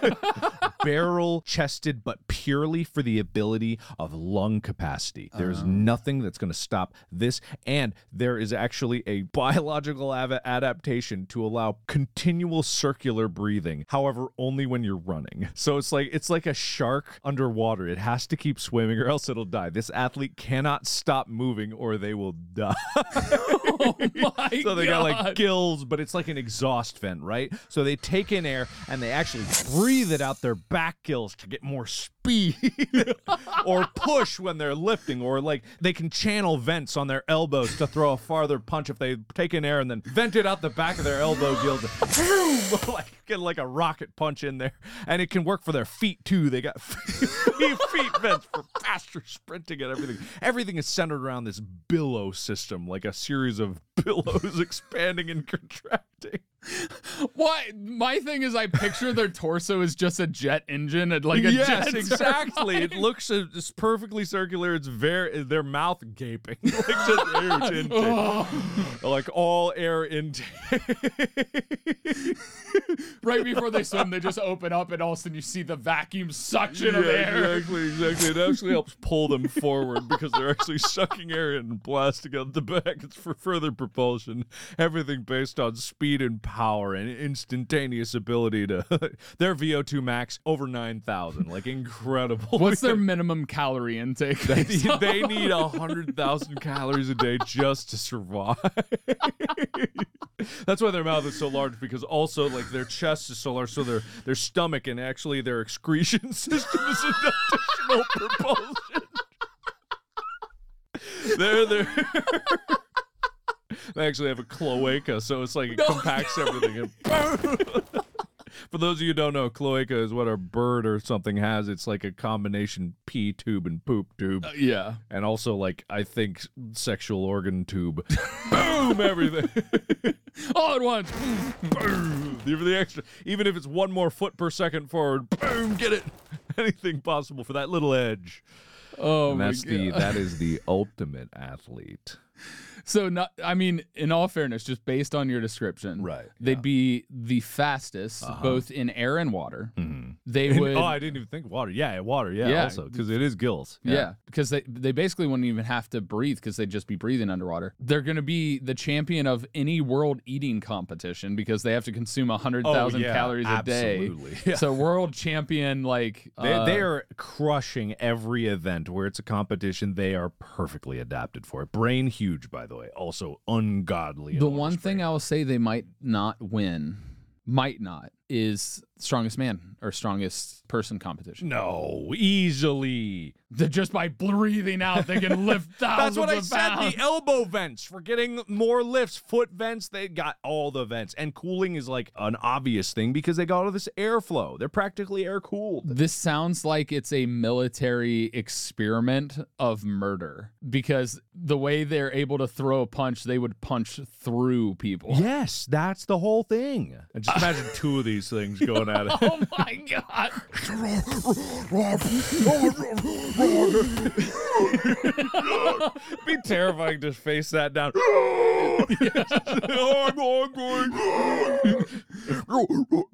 Barrel chested, but purely for the ability of lung capacity. There's uh-huh. nothing that's going to stop this. And there is actually a biological av- adaptation to allow continual circular breathing. However, only when you're running. So it's like it's like a shark underwater. It has to keep swimming or else it'll die. This athlete cannot stop moving or they will die. oh my so they got like God. gills, but it's like an exhaust vent, right? So they take in air and they actually breathe it out their back gills to get more speed speed or push when they're lifting or like they can channel vents on their elbows to throw a farther punch if they take in air and then vent it out the back of their elbow guild like get like a rocket punch in there. And it can work for their feet too. They got feet vents for faster sprinting and everything. Everything is centered around this billow system like a series of billows expanding and contracting Why? My thing is, I picture their torso is just a jet engine and like a yes, jet exactly. It looks it's perfectly circular. It's very their mouth gaping, like just air oh. intake, like all air intake. right before they swim, they just open up, and all of a sudden you see the vacuum suction of air. Exactly, exactly. It actually helps pull them forward because they're actually sucking air in and blasting out the back. It's for further propulsion. Everything based on speed and power and instantaneous ability to. their VO2 max over nine thousand, like incredible. What's their minimum calorie intake? They, they need a hundred thousand calories a day just to survive. That's why their mouth is so large because also like their chest is so large, so their their stomach and actually their excretion system is an additional propulsion. they're they're they actually have a cloaca, so it's like it compacts everything. And For those of you who don't know, cloaca is what a bird or something has. It's like a combination pee tube and poop tube. Uh, yeah. and also like I think sexual organ tube. Boom, everything. All at once. boom. Even the extra, even if it's one more foot per second forward, boom, get it. Anything possible for that little edge. Oh and my that's god. the that is the ultimate athlete. So not I mean, in all fairness, just based on your description, Right, They'd be the fastest both in air and water. They And- would oh, I didn't even think water. Yeah, water. Yeah, Yeah. also because it is gills. Yeah. because they they basically wouldn't even have to breathe because they'd just be breathing underwater. They're going to be the champion of any world eating competition because they have to consume hundred thousand Oh, yeah, calories a absolutely. day. Yeah. So world champion, like They, uh, they are crushing every event where it's a competition. They are perfectly adapted for it. Brain huge, by the way. Also ungodly. the one thing. I will say they might not win, might not, is strongest man or strongest person competition. No, easily. That just by breathing out, they can lift thousands That's what I of said. The elbow vents for getting more lifts, foot vents. They got all the vents, and cooling is like an obvious thing because they got all this airflow. They're practically air cooled. This sounds like it's a military experiment of murder because the way they're able to throw a punch, they would punch through people. Yes, that's the whole thing. And just imagine two of these things going at it. Oh my god. be terrifying to face that down. oh, I'm.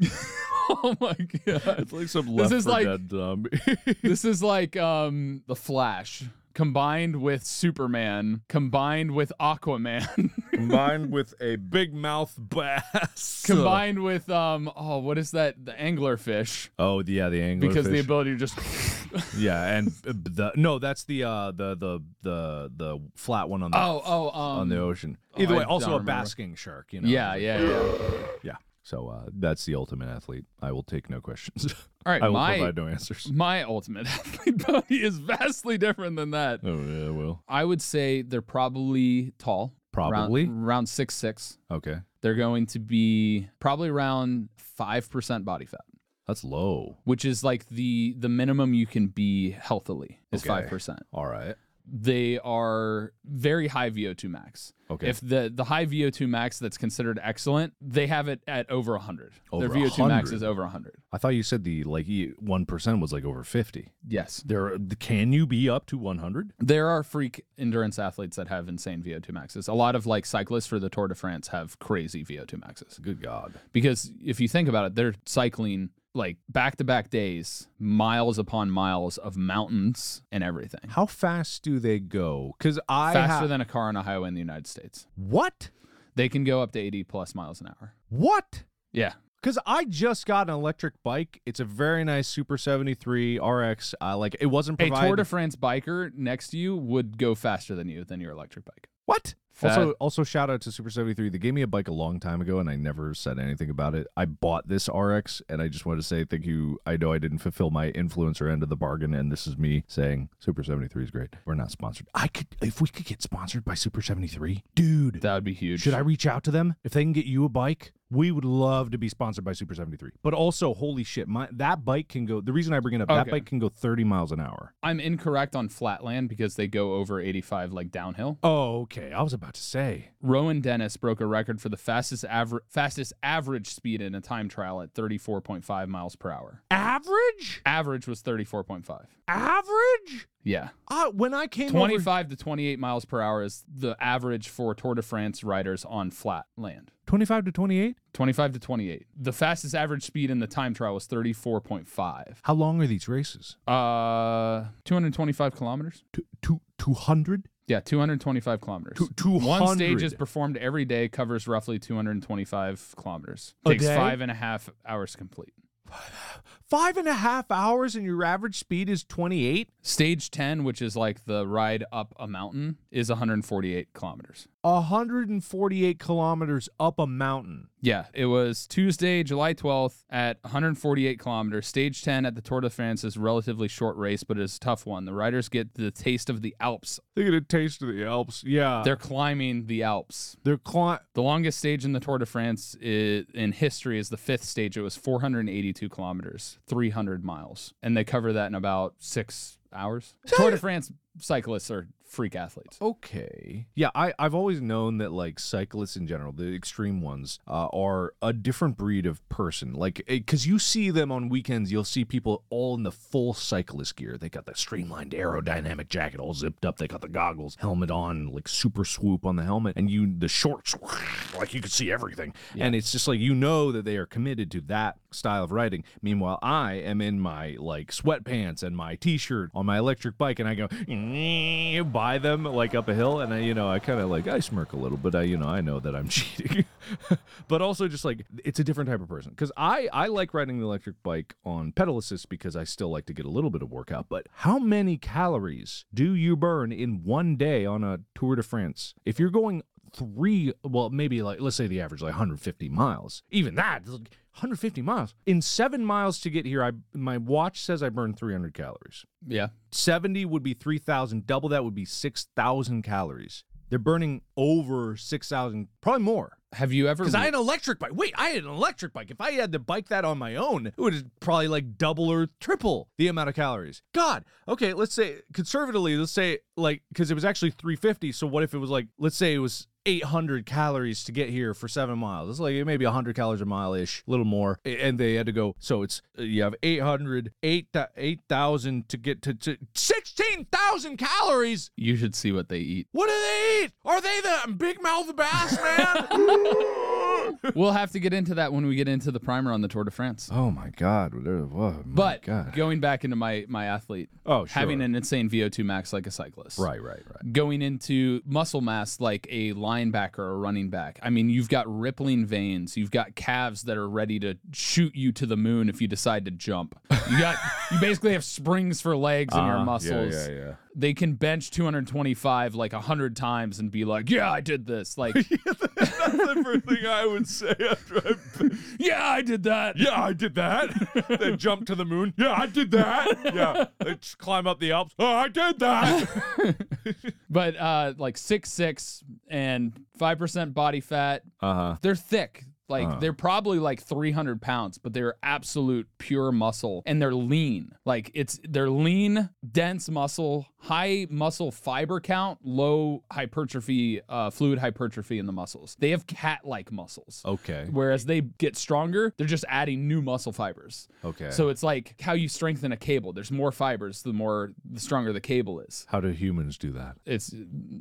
Oh my god. It's like some This Left is 4 like- Dead zombie. This is like um the Flash combined with Superman combined with Aquaman combined with a big mouth bass. combined with um oh what is that the anglerfish Oh yeah, the angler because the ability to just yeah, and uh, the no, that's the uh the the the the flat one on the oh oh um on the ocean. oh, Either I way, also a basking shark. You know. yeah yeah yeah yeah. So uh, that's the ultimate athlete. I will take no questions. All right, I will my- provide no answers. my ultimate athlete body is vastly different than that. Oh yeah, well. I would say they're probably tall. Probably? around, around six six. Okay, They're going to be probably around five percent body fat, that's low. which is like the the minimum you can be healthily is Okay. five percent. All right. They are very high VO2 max. Okay. If the the high VO2 max that's considered excellent, they have it at over 100. Over Their VO2 max 100? is over 100. I thought you said the like one percent was like over fifty. Yes. There, can you be up to one hundred? There are freak endurance athletes that have insane VO2 maxes. A lot of like cyclists for the Tour de France have crazy VO2 maxes. Good God. Because if you think about it, they're cycling like back to back days, miles upon miles of mountains and everything. How fast do they go? Because I Faster ha- than a car on a highway in the United States. what? They can go up to 80 plus miles an hour. What? Yeah. Because I just got an electric bike. It's a very nice Super 73 RX. I like it wasn't A. Tour de France biker next to you would go faster than you than your electric bike. What? Fat- Also, also shout out to Super 73. They gave me a bike a long time ago and I never said anything about it. I bought this RX and I just want to say thank you. I know I didn't fulfill my influencer end of the bargain and this is me saying Super 73 is great. We're not sponsored. I could if we could get sponsored by Super 73. Dude, That would be huge. should I reach out to them if they can get you a bike? We would love to be sponsored by Super 73. But also, holy shit, my that bike can go. The reason I bring it up, that Okay. bike can go 30 miles an hour. I'm incorrect on flatland because they go over 85 like downhill. Oh, okay. I was about to say. Rohan Dennis broke a record for the fastest average fastest average speed in a time trial at 34.5 miles per hour. Average? Average was 34.5. Average? Yeah. Uh, when I came over 25 to 28 miles per hour is the average for Tour de France riders on flat land. 25 to 28? 25 to 28. The fastest average speed in the time trial was 34.5. How long are these races? Uh 225 kilometers? Two, two, 200? Yeah, 225 kilometers. Two- One stage is performed every day, covers roughly 225 kilometers. Takes five and a half hours complete. Five and a half hours and your average speed is 28? Stage 10, which is like the ride up a mountain, is 148 kilometers. 148 kilometers up a mountain. Yeah, it was Tuesday, July 12th at 148 kilometers. Stage 10 at the Tour de France is relatively short race, but it's a tough one. The riders get the taste of the Alps. They get a taste of the Alps. Yeah. They're climbing the Alps. they're cli- The longest stage in the Tour de France i in history is the fifth stage. It was 482 kilometers, 300 miles, and they cover that in about six hours. Tour de France cyclists are freak athletes. Okay. Yeah, I, I've always known that like cyclists in general, the extreme ones, uh, are a different breed of person. Like, because you see them on weekends, you'll see people all in the full cyclist gear. They got the streamlined aerodynamic jacket all zipped up. They got the goggles, helmet on, like super swoop on the helmet, and you the shorts, like you can see everything. And it's just like you know that they are committed to that style of riding. Meanwhile, I am in my like sweatpants and my t-shirt on my electric bike, and I go by them like up a hill, and I, you know, I kind of like I smirk a little, but I, you know, I know that I'm cheating. but also just like it's a different type of person because I I like riding the electric bike on pedal assist because I still like to get a little bit of workout. But how many calories do you burn in one day on a Tour de France? If you're going three, well, maybe like let's say the average like 150 miles. Even that, 150 miles in seven miles to get here. I my watch says I burned 300 calories. Yeah. 70 would be 3,000. Double that would be 6,000 calories. They're burning over 6,000, probably more. Have you ever? Because I had an electric bike. Wait, I had an electric bike. If I had to bike that on my own, it would probably like double or triple the amount of calories. God. Okay, let's say conservatively, let's say like because it was actually 350. So what if it was like, let's say it was 800 calories to get here for seven miles. It's like maybe 100 calories a mile ish, a little more. And they had to go. So it's uh, you have 800, 8 8,000 to get to, to 16,000 calories. you should see what they eat. What do they eat? Are they the big mouth bass, man? we'll have to get into that when we get into the primer on the Tour de France. oh my God. Oh my But God. going back into my my athlete, Oh, sure. having an insane VO2 max like a cyclist, Right, right, right. Going into muscle mass like a linebacker or running back. I mean, you've got rippling veins. You've got calves that are ready to shoot you to the moon if you decide to jump. You got you basically have springs for legs in your Uh-huh. muscles. Yeah, yeah, yeah. They can bench 225 like 100 times and be like, "Yeah, I did this." Like, That's the first thing I would say after I. "Yeah, I did that." Yeah, I did that. they jump to the moon. Yeah, I did that. Yeah, they just climb up the Alps. Oh, I did that. But uh like six six and 5% body fat. Uh huh. They're thick. Like they're probably like 300 pounds, but they're absolute pure muscle and they're lean. Like it's they're lean, dense muscle, high muscle fiber count, low hypertrophy, uh, fluid hypertrophy in the muscles. They have cat-like muscles. Okay. Whereas they get stronger, they're just adding new muscle fibers. Okay. So it's like how you strengthen a cable. There's more fibers, the more the stronger the cable is How do humans do that? it's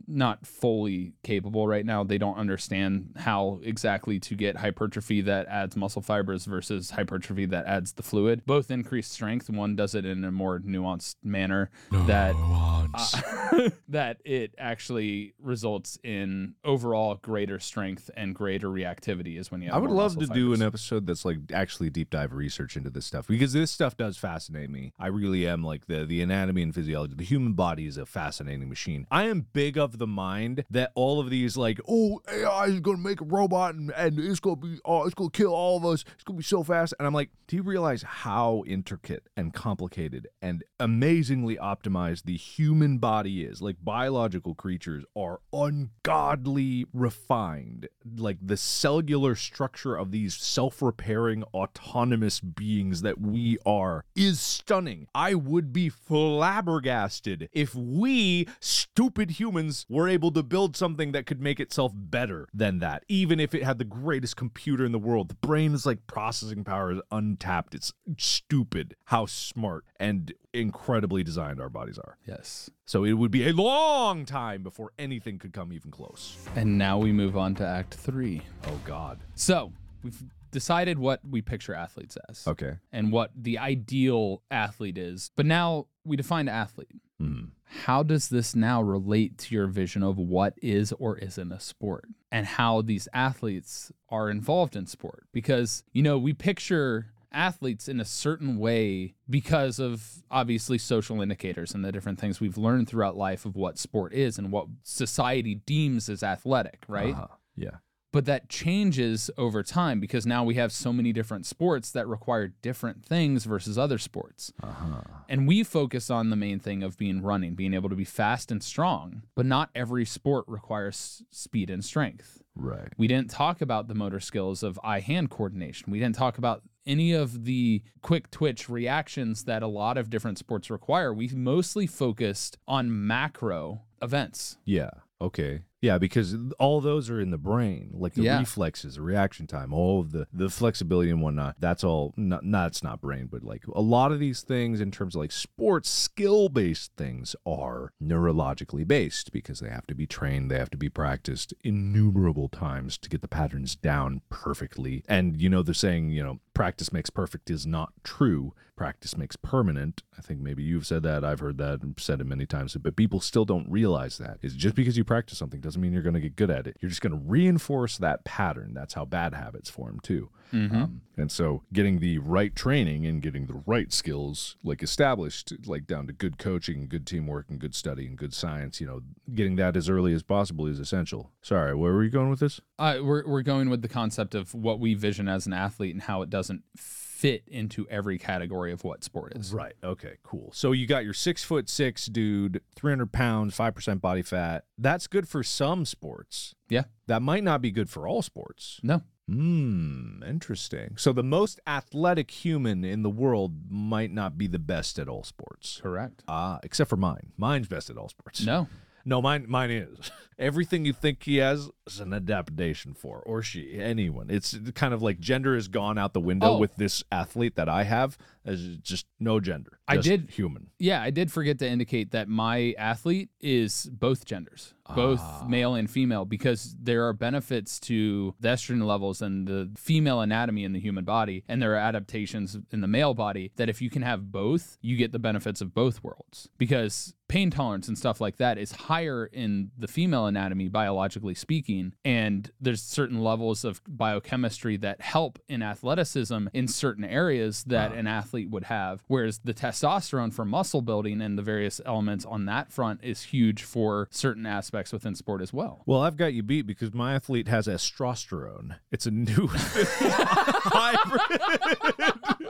not fully capable right now. They don't understand how exactly to get hypertrophy that adds muscle fibers versus hypertrophy that adds the fluid. Both increase strength. One does it in a more nuanced manner that Neurons. Uh, that it actually results in overall greater strength and greater reactivity is when you have I would love to muscle do an episode that's like actually deep dive research into this stuff because this stuff does fascinate me. I really am like the the anatomy and physiology. The human body is a fascinating machine. I am big of the mind that all of these like oh AI is gonna make a robot and, and it's gonna be oh it's gonna kill all of us. It's gonna be so fast. And I'm like, do you realize how intricate and complicated and amazingly optimized the human body is? Like biological creatures are ungodly refined. Like the cellular structure of these self-repairing autonomous beings that we are is stunning. I would be flabbergasted if we stupid humans were able to build something that could make itself better than that, even if it had the greatest computer in the world. The brain's like processing power is untapped. It's stupid how smart and incredibly designed our bodies are. Yes. So it would be a long time before anything could come even close. And now we move on to Act Three. Oh God. So we've decided what we picture athletes as. Okay. And what the ideal athlete is. But now we define athlete. Hmm. How does this now relate to your vision of what is or isn't a sport and how these athletes are involved in sport? Because, you know, we picture athletes in a certain way because of obviously social indicators and the different things we've learned throughout life of what sport is and what society deems as athletic, right? Uh-huh. Yeah. but that changes over time because now we have so many different sports that require different things versus other sports. Uh-huh. And we focus on the main thing of being running, being able to be fast and strong, but not every sport requires speed and strength. Right. We didn't talk about the motor skills of eye hand coordination. We didn't talk about any of the quick twitch reactions that a lot of different sports require. We've mostly focused on macro events. Yeah. Okay. Yeah, because all those are in the brain, like the Yeah. reflexes, the reaction time, all of the the flexibility and whatnot. That's all. Not, not it's not brain, but like a lot of these things in terms of like sports skill based things are neurologically based because they have to be trained, they have to be practiced innumerable times to get the patterns down perfectly. And you know the saying, you know, practice makes perfect is not true. Practice makes permanent. I think maybe you've said that. I've heard that and said it many times, but people still don't realize that. Is just because you practice something doesn't mean you're going to get good at it. You're just going to reinforce that pattern. That's how bad habits form too. Um, and so getting the right training and getting the right skills like established, like down to good coaching, good teamwork, and good study and good science, you know, getting that as early as possible is essential. Sorry, where were you going with this? Uh, we're we're going with the concept of what we vision as an athlete and how it doesn't fit into every category of what sport is. Right. Okay. Cool. So you got your six foot six dude, three hundred pounds, five percent body fat. That's good for some sports. Yeah. That might not be good for all sports. No. Hmm. Interesting. So the most athletic human in the world might not be the best at all sports. Correct. Ah, except for mine. Mine's best at all sports. No. No, mine mine is. Everything you think he has is an adaptation for, or she, anyone. It's kind of like gender has gone out the window Oh. with this athlete that I have. As just no gender. I did- human. Yeah, I did forget to indicate that my athlete is both genders, both Ah. male and female, because there are benefits to the estrogen levels and the female anatomy in the human body, and there are adaptations in the male body that if you can have both, you get the benefits of both worlds. Because pain tolerance and stuff like that is higher in the female anatomy, biologically speaking, and there's certain levels of biochemistry that help in athleticism in certain areas that ah. an athlete would have. Whereas the testosterone for muscle building and the various elements on that front is huge for certain aspects within sport as well. Well, I've got you beat because my athlete has estrosterone. It's a new hybrid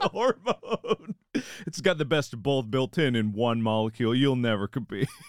hormone. It's got the best of both built in in one molecule. You'll never compete.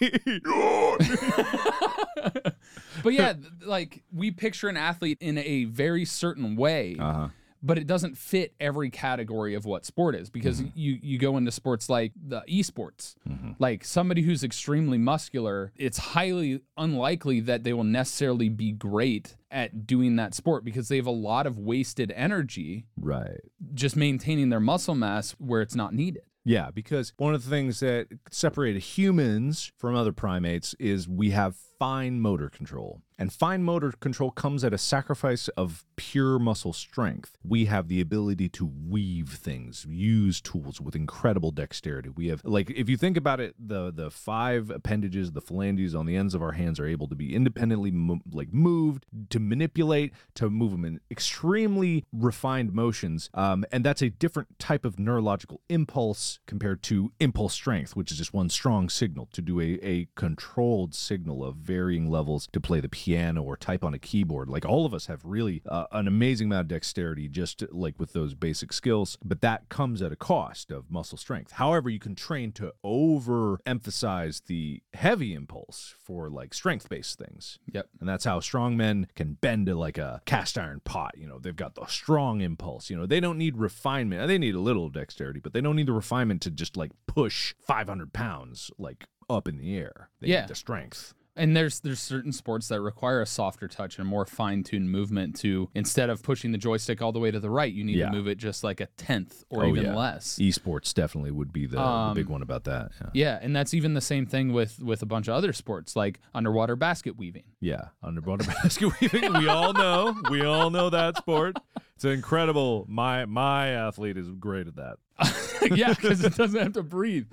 But yeah, like we picture an athlete in a very certain way. uh-huh. But it doesn't fit every category of what sport is because Mm-hmm. you you go into sports like the esports like somebody who's extremely muscular it's highly unlikely that they will necessarily be great at doing that sport because they have a lot of wasted energy Right. just maintaining their muscle mass where it's not needed Yeah, because one of the things that separated humans from other primates is we have fine motor control. And fine motor control comes at a sacrifice of pure muscle strength. We have the ability to weave things, use tools with incredible dexterity. We have like if you think about it, the the five appendages, the phalanges on the ends of our hands are able to be independently mo- like moved, to manipulate, to move them in extremely refined motions. Um, and that's a different type of neurological impulse compared to impulse strength, which is just one strong signal to do a, a controlled signal of varying levels to play the piano or type on a keyboard. Like all of us have really uh, an amazing amount of dexterity just like with those basic skills, but that comes at a cost of muscle strength. However, you can train to overemphasize the heavy impulse for like strength based things. Yep. And that's how strong men can bend to like a cast iron pot. You know, they've got the strong impulse. You know, they don't need refinement. They need a little dexterity, but they don't need the refinement to just like push 500 pounds like up in the air. They Yeah. need the strength. And there's there's certain sports that require a softer touch and a more fine-tuned movement to instead of pushing the joystick all the way to the right, you need Yeah. to move it just like a tenth or Oh, even yeah. less. Esports definitely would be the, the um, big one about that. Yeah. Yeah, and that's even the same thing with with a bunch of other sports like underwater basket weaving. Yeah, underwater basket weaving. We all know. We all know that sport. It's incredible. My my athlete is great at that. yeah, because it doesn't have to breathe.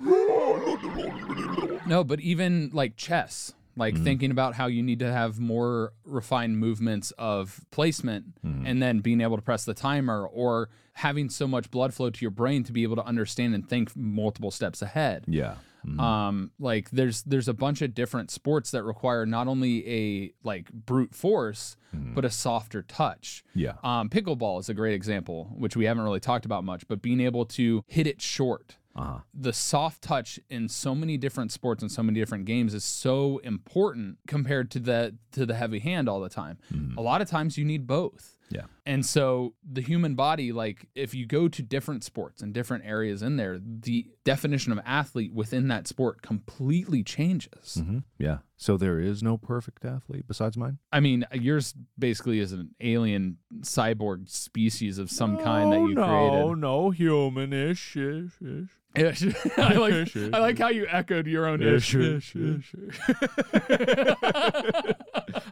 No, but even like chess, like Mm-hmm. thinking about how you need to have more refined movements of placement Mm-hmm. and then being able to press the timer or having so much blood flow to your brain to be able to understand and think multiple steps ahead. Yeah. Um, like there's there's a bunch of different sports that require not only a like brute force, but a softer touch. Mm-hmm. Yeah. Um, pickleball is a great example, which we haven't really talked about much, but being able to hit it short. Uh-huh. The soft touch in so many different sports and so many different games is so important compared to the to the heavy hand all the time. A lot of times you need both. Yeah. And so the human body, like if you go to different sports and different areas in there, the definition of athlete within that sport completely changes. hmm Yeah. So there is no perfect athlete besides mine. I mean, yours basically is an alien cyborg species of some kind that you no, created. no, human-ish, ish, ish. Ish. I like I like how you echoed your own ish. Ish, ish,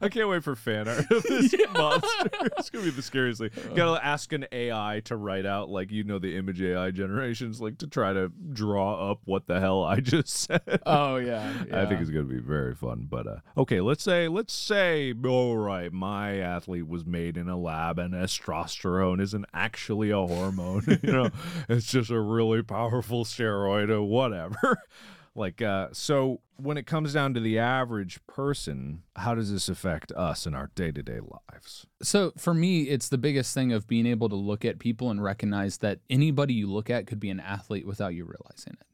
I can't wait for fan art of this monster. It's gonna be the scariest thing. Uh. Gotta ask an AI to write out like you know the image AI generations, like to try to draw up what the hell I just said. Oh yeah, I think it's gonna be very fun. But uh, okay, let's say let's say all right, my athlete was made in a lab, and testosterone isn't actually a hormone. you know, it's just a really powerful steroid or whatever. like uh, so, when it comes down to the average person, how does this affect us in our day to day lives? So for me, it's the biggest thing of being able to look at people and recognize that anybody you look at could be an athlete without you realizing it.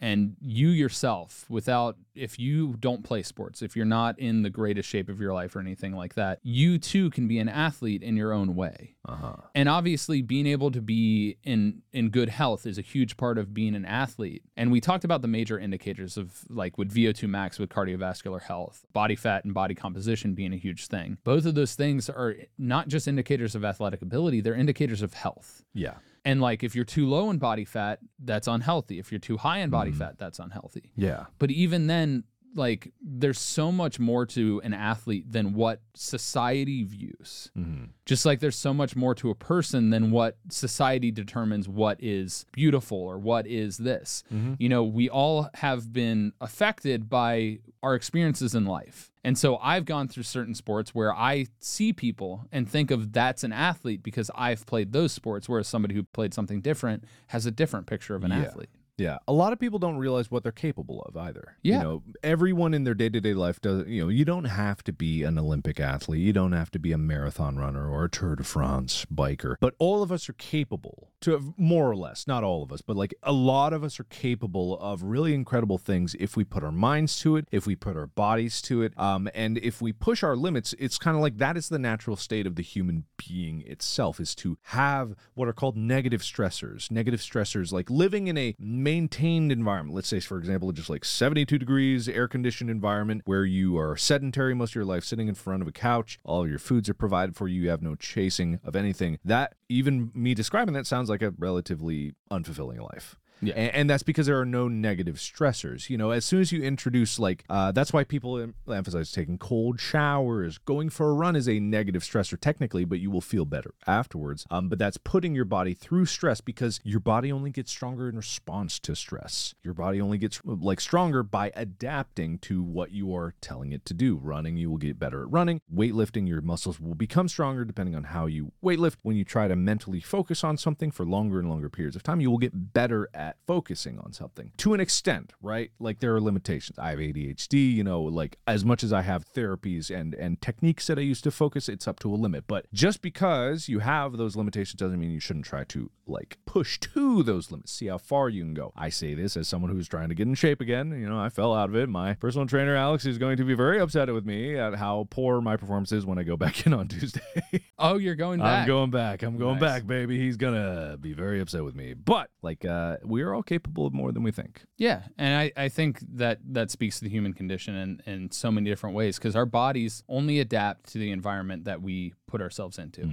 And you yourself, without, if you don't play sports, if you're not in the greatest shape of your life or anything like that, you too can be an athlete in your own way. Uh-huh. And obviously, being able to be in in good health is a huge part of being an athlete. And we talked about the major indicators of like with VO2 max with cardiovascular health, body fat and body composition being a huge thing. Both of those things are not just indicators of athletic ability; they're indicators of health. Yeah. And like if you're too low in body fat, that's unhealthy. If you're too high in body mm-hmm. fat, that's unhealthy. Yeah. But even then, like there's so much more to an athlete than what society views. Mm-hmm. Just like there's so much more to a person than what society determines what is beautiful or what is this. Mm-hmm. You know, we all have been affected by our experiences in life. And so I've gone through certain sports where I see people and think of that's an athlete because I've played those sports, whereas somebody who played something different has a different picture of an Yeah. athlete. Yeah, a lot of people don't realize what they're capable of either. Yeah. You know, everyone in their day-to-day life does, you know, you don't have to be an Olympic athlete, you don't have to be a marathon runner or a Tour de France biker, but all of us are capable to have, more or less, not all of us, but like a lot of us are capable of really incredible things if we put our minds to it, if we put our bodies to it, um and if we push our limits, it's kind of like that is the natural state of the human being itself is to have what are called negative stressors. Negative stressors like living in a maintained environment. Let's say, for example, just like 72 degrees, air conditioned environment where you are sedentary most of your life, sitting in front of a couch. All your foods are provided for you. You have no chasing of anything. That, even me describing that, sounds like a relatively unfulfilling life. Yeah. And, and that's because there are no negative stressors. You know, as soon as you introduce, like, uh, that's why people em- emphasize taking cold showers. Going for a run is a negative stressor, technically, but you will feel better afterwards. Um, but that's putting your body through stress because your body only gets stronger in response to stress. Your body only gets like stronger by adapting to what you are telling it to do. Running, you will get better at running. Weightlifting, your muscles will become stronger depending on how you weightlift. When you try to mentally focus on something for longer and longer periods of time, you will get better at focusing on something to an extent, right? Like there are limitations. I have ADHD, you know, like as much as I have therapies and and techniques that I use to focus, it's up to a limit. But just because you have those limitations doesn't mean you shouldn't try to like push to those limits. See how far you can go. I say this as someone who's trying to get in shape again. You know, I fell out of it. My personal trainer Alex is going to be very upset with me at how poor my performance is when I go back in on Tuesday. Oh, you're going back. I'm going back. I'm going Nice. back, baby. He's gonna be very upset with me. But like, uh, we are all capable of more than we think. Yeah, and I, I think that that speaks to the human condition in, in so many different ways because our bodies only adapt to the environment that we put ourselves into.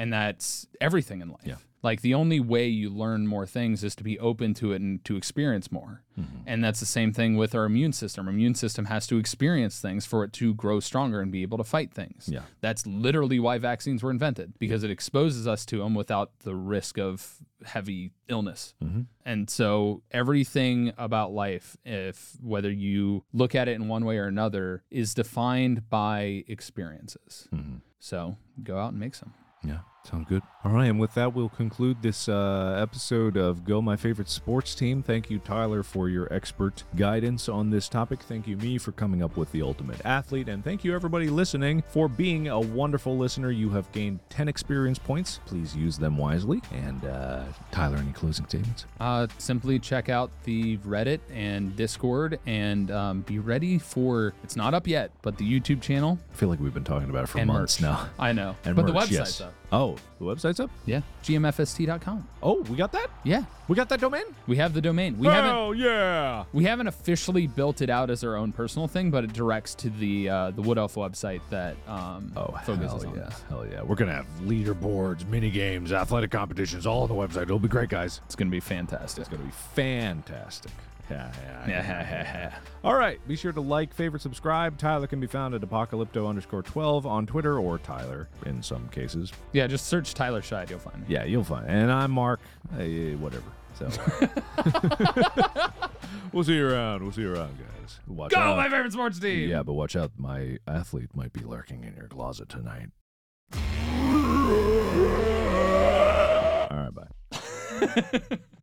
And that's everything in life. Yeah. Like the only way you learn more things is to be open to it and to experience more. Mm-hmm. And that's the same thing with our immune system. Our immune system has to experience things for it to grow stronger and be able to fight things. Yeah. That's literally why vaccines were invented because it exposes us to them without the risk of heavy illness. Mm-hmm. And so everything about life, if whether you look at it in one way or another, is defined by experiences. Mm-hmm. So go out and make some. Yeah, sounds good. All right, and with that, we'll conclude this uh, episode of Go My Favorite Sports Team. Thank you, Tyler, for your expert guidance on this topic. Thank you, me, for coming up with the ultimate athlete. And thank you, everybody listening, for being a wonderful listener. You have gained 10 experience points. Please use them wisely. And uh, Tyler, any closing statements? Uh, simply check out the Reddit and Discord and um, be ready for it's not up yet, but the YouTube channel I feel like we've been talking about it for and months merch. now. I know, And but the merch, website's yes. up. Oh, the website's up? Yeah, gmfst.com. Oh, we got that? Yeah, We got that domain? we have the domain. We haven't oh, yeah. we haven't officially built it out as our own personal thing, but it directs to the uh, the Wood Elf website that um, Oh, focuses hell on yeah. this. Hell yeah. We're going to have leaderboards, mini games, athletic competitions all on the website. It'll be great, guys. It's gonna be fantastic. It's going to be fantastic. Yeah, yeah, Yeah. All right. Be sure to like, favorite, subscribe. Tyler can be found at apocalypto underscore 12 on Twitter or Tyler in some cases. yeah, just search Tyler Scheid, you'll find me. Yeah, you'll find. And I'm Mark. Hey, whatever. So we'll see you around. We'll see you around, guys. Watch Go, out. my favorite sports team. Yeah, but watch out. My athlete might be lurking in your closet tonight. All right, bye.